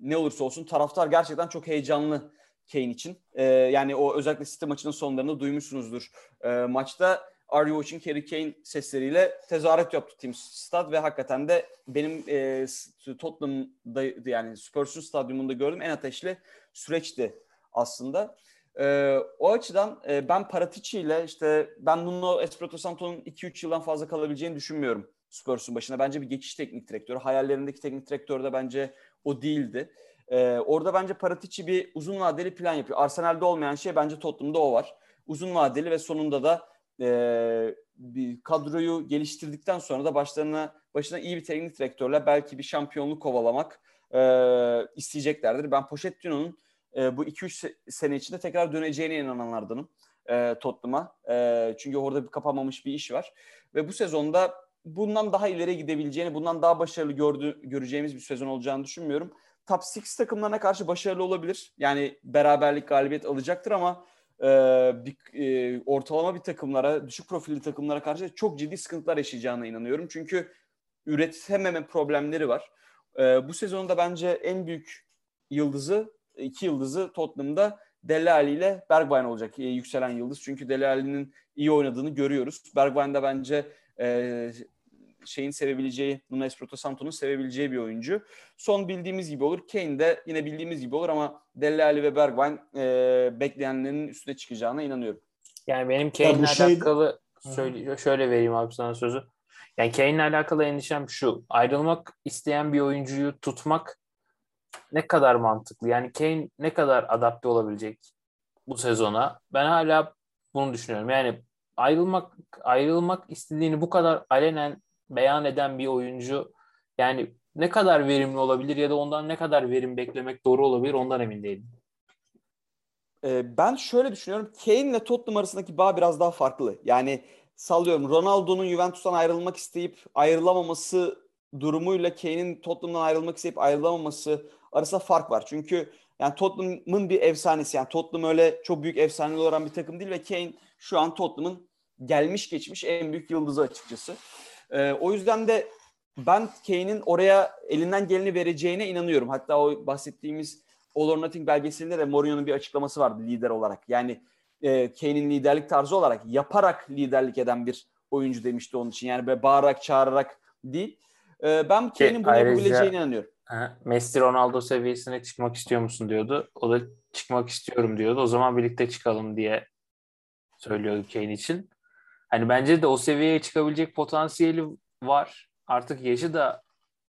ne olursa olsun taraftar gerçekten çok heyecanlı Kane için. E, yani o özellikle City maçının sonlarında duymuşsunuzdur. E, maçta Are You Watching Harry Kane sesleriyle tezahürat yaptı Team Stad ve hakikaten de benim e, Tottenham'da yani Spurs'un stadyumunda gördüğüm en ateşli süreçti aslında. E, o açıdan e, ben Paratici ile işte ben Nuno Espirito Santo'nun 2-3 yıldan fazla kalabileceğini düşünmüyorum Spurs'un başına. Bence bir geçiş teknik direktörü. Hayallerindeki teknik direktör de bence o değildi. E, orada bence Paratici bir uzun vadeli plan yapıyor. Arsenal'de olmayan şey bence Tottenham'da o var. Uzun vadeli ve sonunda da e, bir kadroyu geliştirdikten sonra da başlarına başına iyi bir teknik direktörle belki bir şampiyonluk kovalamak e, isteyeceklerdir. Ben Pochettino'nun e, bu 2-3 sene içinde tekrar döneceğine inananlardanım. e, Tottenham'a. E, çünkü orada bir kapanmamış bir iş var. Ve bu sezonda bundan daha ileri gidebileceğini, bundan daha başarılı gördü, göreceğimiz bir sezon olacağını düşünmüyorum. Top 6 takımlarına karşı başarılı olabilir. Yani beraberlik galibiyet alacaktır ama e, bir, e, ortalama bir takımlara, düşük profilli takımlara karşı çok ciddi sıkıntılar yaşayacağına inanıyorum. Çünkü üretememe problemleri var. E, bu sezonda bence en büyük yıldızı, iki yıldızı Tottenham'da Dele Alli ile Bergwijn olacak. E, yükselen yıldız. Çünkü Dele Alli'nin iyi oynadığını görüyoruz. Bergwijn de bence e, şeyin sevebileceği, Nuno Espirito Santo'nun sevebileceği bir oyuncu. Son bildiğimiz gibi olur. Kane de yine bildiğimiz gibi olur ama Dele Alli ve Bergwijn e, bekleyenlerin üstüne çıkacağına inanıyorum. Yani benim Kane'le şey... alakalı söyle, şöyle vereyim abi sana sözü. Yani Kane'le alakalı endişem şu. Ayrılmak isteyen bir oyuncuyu tutmak ne kadar mantıklı? Yani Kane ne kadar adapte olabilecek bu sezona? Ben hala bunu düşünüyorum. Yani ayrılmak ayrılmak istediğini bu kadar alenen beyan eden bir oyuncu yani ne kadar verimli olabilir ya da ondan ne kadar verim beklemek doğru olabilir ondan emin değilim. Ee, ben şöyle düşünüyorum. Kane ile Tottenham arasındaki bağ biraz daha farklı. Yani sallıyorum Ronaldo'nun Juventus'tan ayrılmak isteyip ayrılamaması durumuyla Kane'in Tottenham'dan ayrılmak isteyip ayrılamaması arasında fark var. Çünkü yani Tottenham'ın bir efsanesi. Yani Tottenham öyle çok büyük efsaneler olan bir takım değil ve Kane şu an Tottenham'ın gelmiş geçmiş en büyük yıldızı açıkçası. Ee, o yüzden de ben Kane'in oraya elinden geleni vereceğine inanıyorum. Hatta o bahsettiğimiz All or Nothing belgeselinde de Mourinho'nun bir açıklaması vardı lider olarak. Yani e, Kane'in liderlik tarzı olarak yaparak liderlik eden bir oyuncu demişti onun için. Yani böyle bağırarak çağırarak değil. E, ben Kane'in bunu yapabileceğine inanıyorum. Messi Ronaldo seviyesine çıkmak istiyor musun diyordu. O da çıkmak istiyorum diyordu. O zaman birlikte çıkalım diye söylüyordu Kane için. Hani bence de o seviyeye çıkabilecek potansiyeli var. Artık yaşı da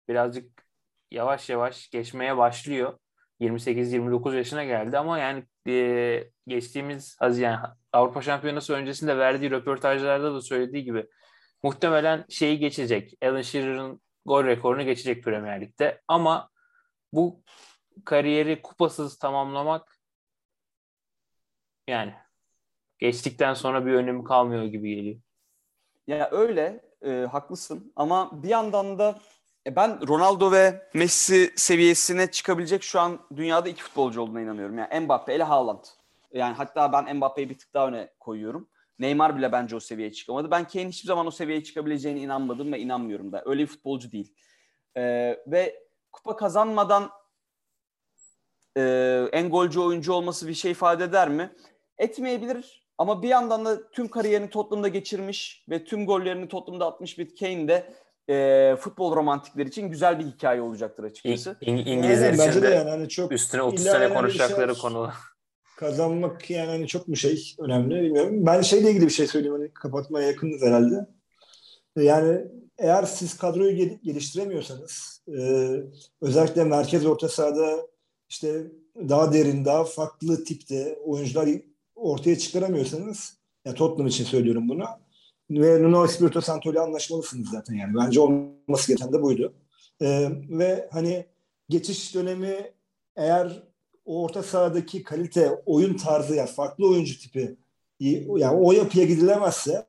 birazcık yavaş yavaş geçmeye başlıyor. 28-29 yaşına geldi ama yani e, geçtiğimiz Haziran Avrupa Şampiyonası öncesinde verdiği röportajlarda da söylediği gibi muhtemelen şeyi geçecek. Alan Shearer'ın gol rekorunu geçecek Premier Lig'de ama bu kariyeri kupasız tamamlamak yani geçtikten sonra bir önemi kalmıyor gibi geliyor. Ya öyle e, haklısın ama bir yandan da e, ben Ronaldo ve Messi seviyesine çıkabilecek şu an dünyada iki futbolcu olduğuna inanıyorum. Yani Mbappe ile Haaland. Yani hatta ben Mbappe'yi bir tık daha öne koyuyorum. Neymar bile bence o seviyeye çıkamadı. Ben Kane hiçbir zaman o seviyeye çıkabileceğine inanmadım ve inanmıyorum da. Öyle bir futbolcu değil. Ee, ve kupa kazanmadan e, en golcü oyuncu olması bir şey ifade eder mi? Etmeyebilir. Ama bir yandan da tüm kariyerini Tottenham'da geçirmiş ve tüm gollerini Tottenham'da atmış bir Kane de e, futbol romantikleri için güzel bir hikaye olacaktır açıkçası. İng- İngilizler için de, yani hani çok üstüne 30 sene konuşacakları şey, konu. Kazanmak yani hani çok mu şey önemli bilmiyorum. Ben şeyle ilgili bir şey söyleyeyim hani kapatmaya yakınız herhalde. Yani eğer siz kadroyu gel- geliştiremiyorsanız e, özellikle merkez orta sahada işte daha derin, daha farklı tipte oyuncular ortaya çıkaramıyorsanız ya Tottenham için söylüyorum bunu ve Nuno Espirito Santo ile anlaşmalısınız zaten yani. Bence olması gereken de buydu. Ee, ve hani geçiş dönemi eğer o orta sahadaki kalite, oyun tarzı ya farklı oyuncu tipi yani o yapıya gidilemezse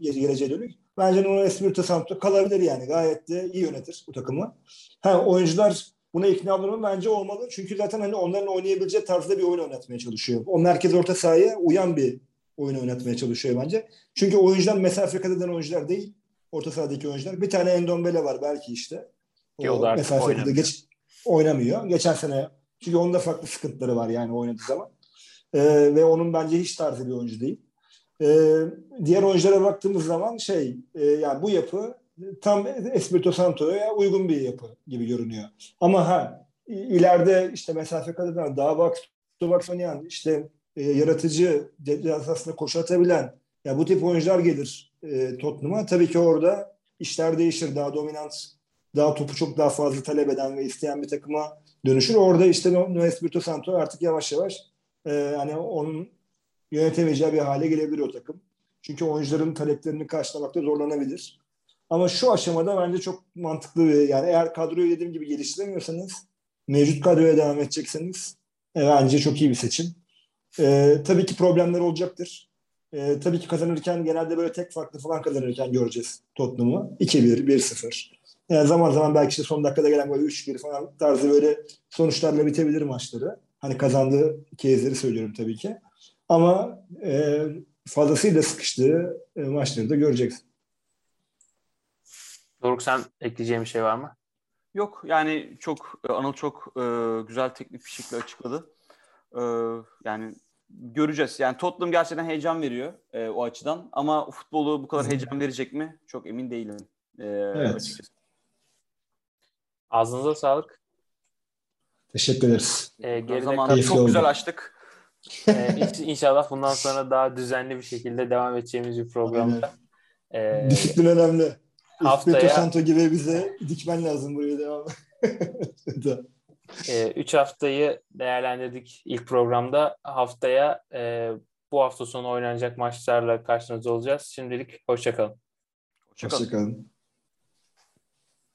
geleceğe dönük bence Nuno Espirito Santo kalabilir yani. Gayet de iyi yönetir bu takımı. Ha, oyuncular buna ikna mu? Bence olmalı. Çünkü zaten hani onların oynayabileceği tarzda bir oyun oynatmaya çalışıyor. O merkez orta sahaya uyan bir oyun oynatmaya çalışıyor bence. Çünkü oyuncular mesafe kat eden oyuncular değil. Orta sahadaki oyuncular. Bir tane Endombele var belki işte. O, o da mesafe oynamıyor. Geç, oynamıyor. Geçen sene çünkü onda farklı sıkıntıları var yani oynadığı zaman. Ee, ve onun bence hiç tarzı bir oyuncu değil. Ee, diğer oyunculara baktığımız zaman şey e, yani bu yapı tam Espirito Santo'ya uygun bir yapı gibi görünüyor. Ama ha ileride işte mesafe kat eden daha box oynayan işte e, yaratıcı, cezasında koşu atabilen ya bu tip oyuncular gelir e, Tottenham'a. Tabii ki orada işler değişir. Daha dominant, daha topu çok daha fazla talep eden ve isteyen bir takıma dönüşür. Orada işte Nuno Espirito Santo artık yavaş yavaş e, hani onun yönetemeyeceği bir hale gelebilir o takım. Çünkü oyuncuların taleplerini karşılamakta zorlanabilir. Ama şu aşamada bence çok mantıklı yani eğer kadroyu dediğim gibi geliştiremiyorsanız mevcut kadroya devam edecekseniz e, bence çok iyi bir seçim. E, tabii ki problemler olacaktır. E, tabii ki kazanırken genelde böyle tek farklı falan kazanırken göreceğiz Tottenham'ı. 2-1, 1-0. Yani zaman zaman belki işte son dakikada gelen böyle 3-1 falan tarzı böyle sonuçlarla bitebilir maçları. Hani kazandığı kezleri söylüyorum tabii ki. Ama e, fazlasıyla sıkıştığı e, maçları da göreceksin. Doruk sen ekleyeceğin bir şey var mı? Yok yani çok Anıl çok e, güzel teknik bir şekilde açıkladı. E, yani göreceğiz. Yani Tottenham gerçekten heyecan veriyor e, o açıdan ama futbolu bu kadar heyecan verecek mi? Çok emin değilim. E, Evet. açıkçası. Ağzınıza sağlık. Teşekkür ederiz. O geride çok oldu. güzel açtık. İnş- İnşallah bundan sonra daha düzenli bir şekilde devam edeceğimiz bir programda. Ee, Disiplin önemli. Haftaya- Espirito Santo gibi bize dikmen lazım buraya devam. Da. 3 haftayı değerlendirdik ilk programda. Haftaya e, bu hafta sonu oynanacak maçlarla karşınızda olacağız. Şimdilik hoşçakalın. Hoşçakalın. Hoşçakalın.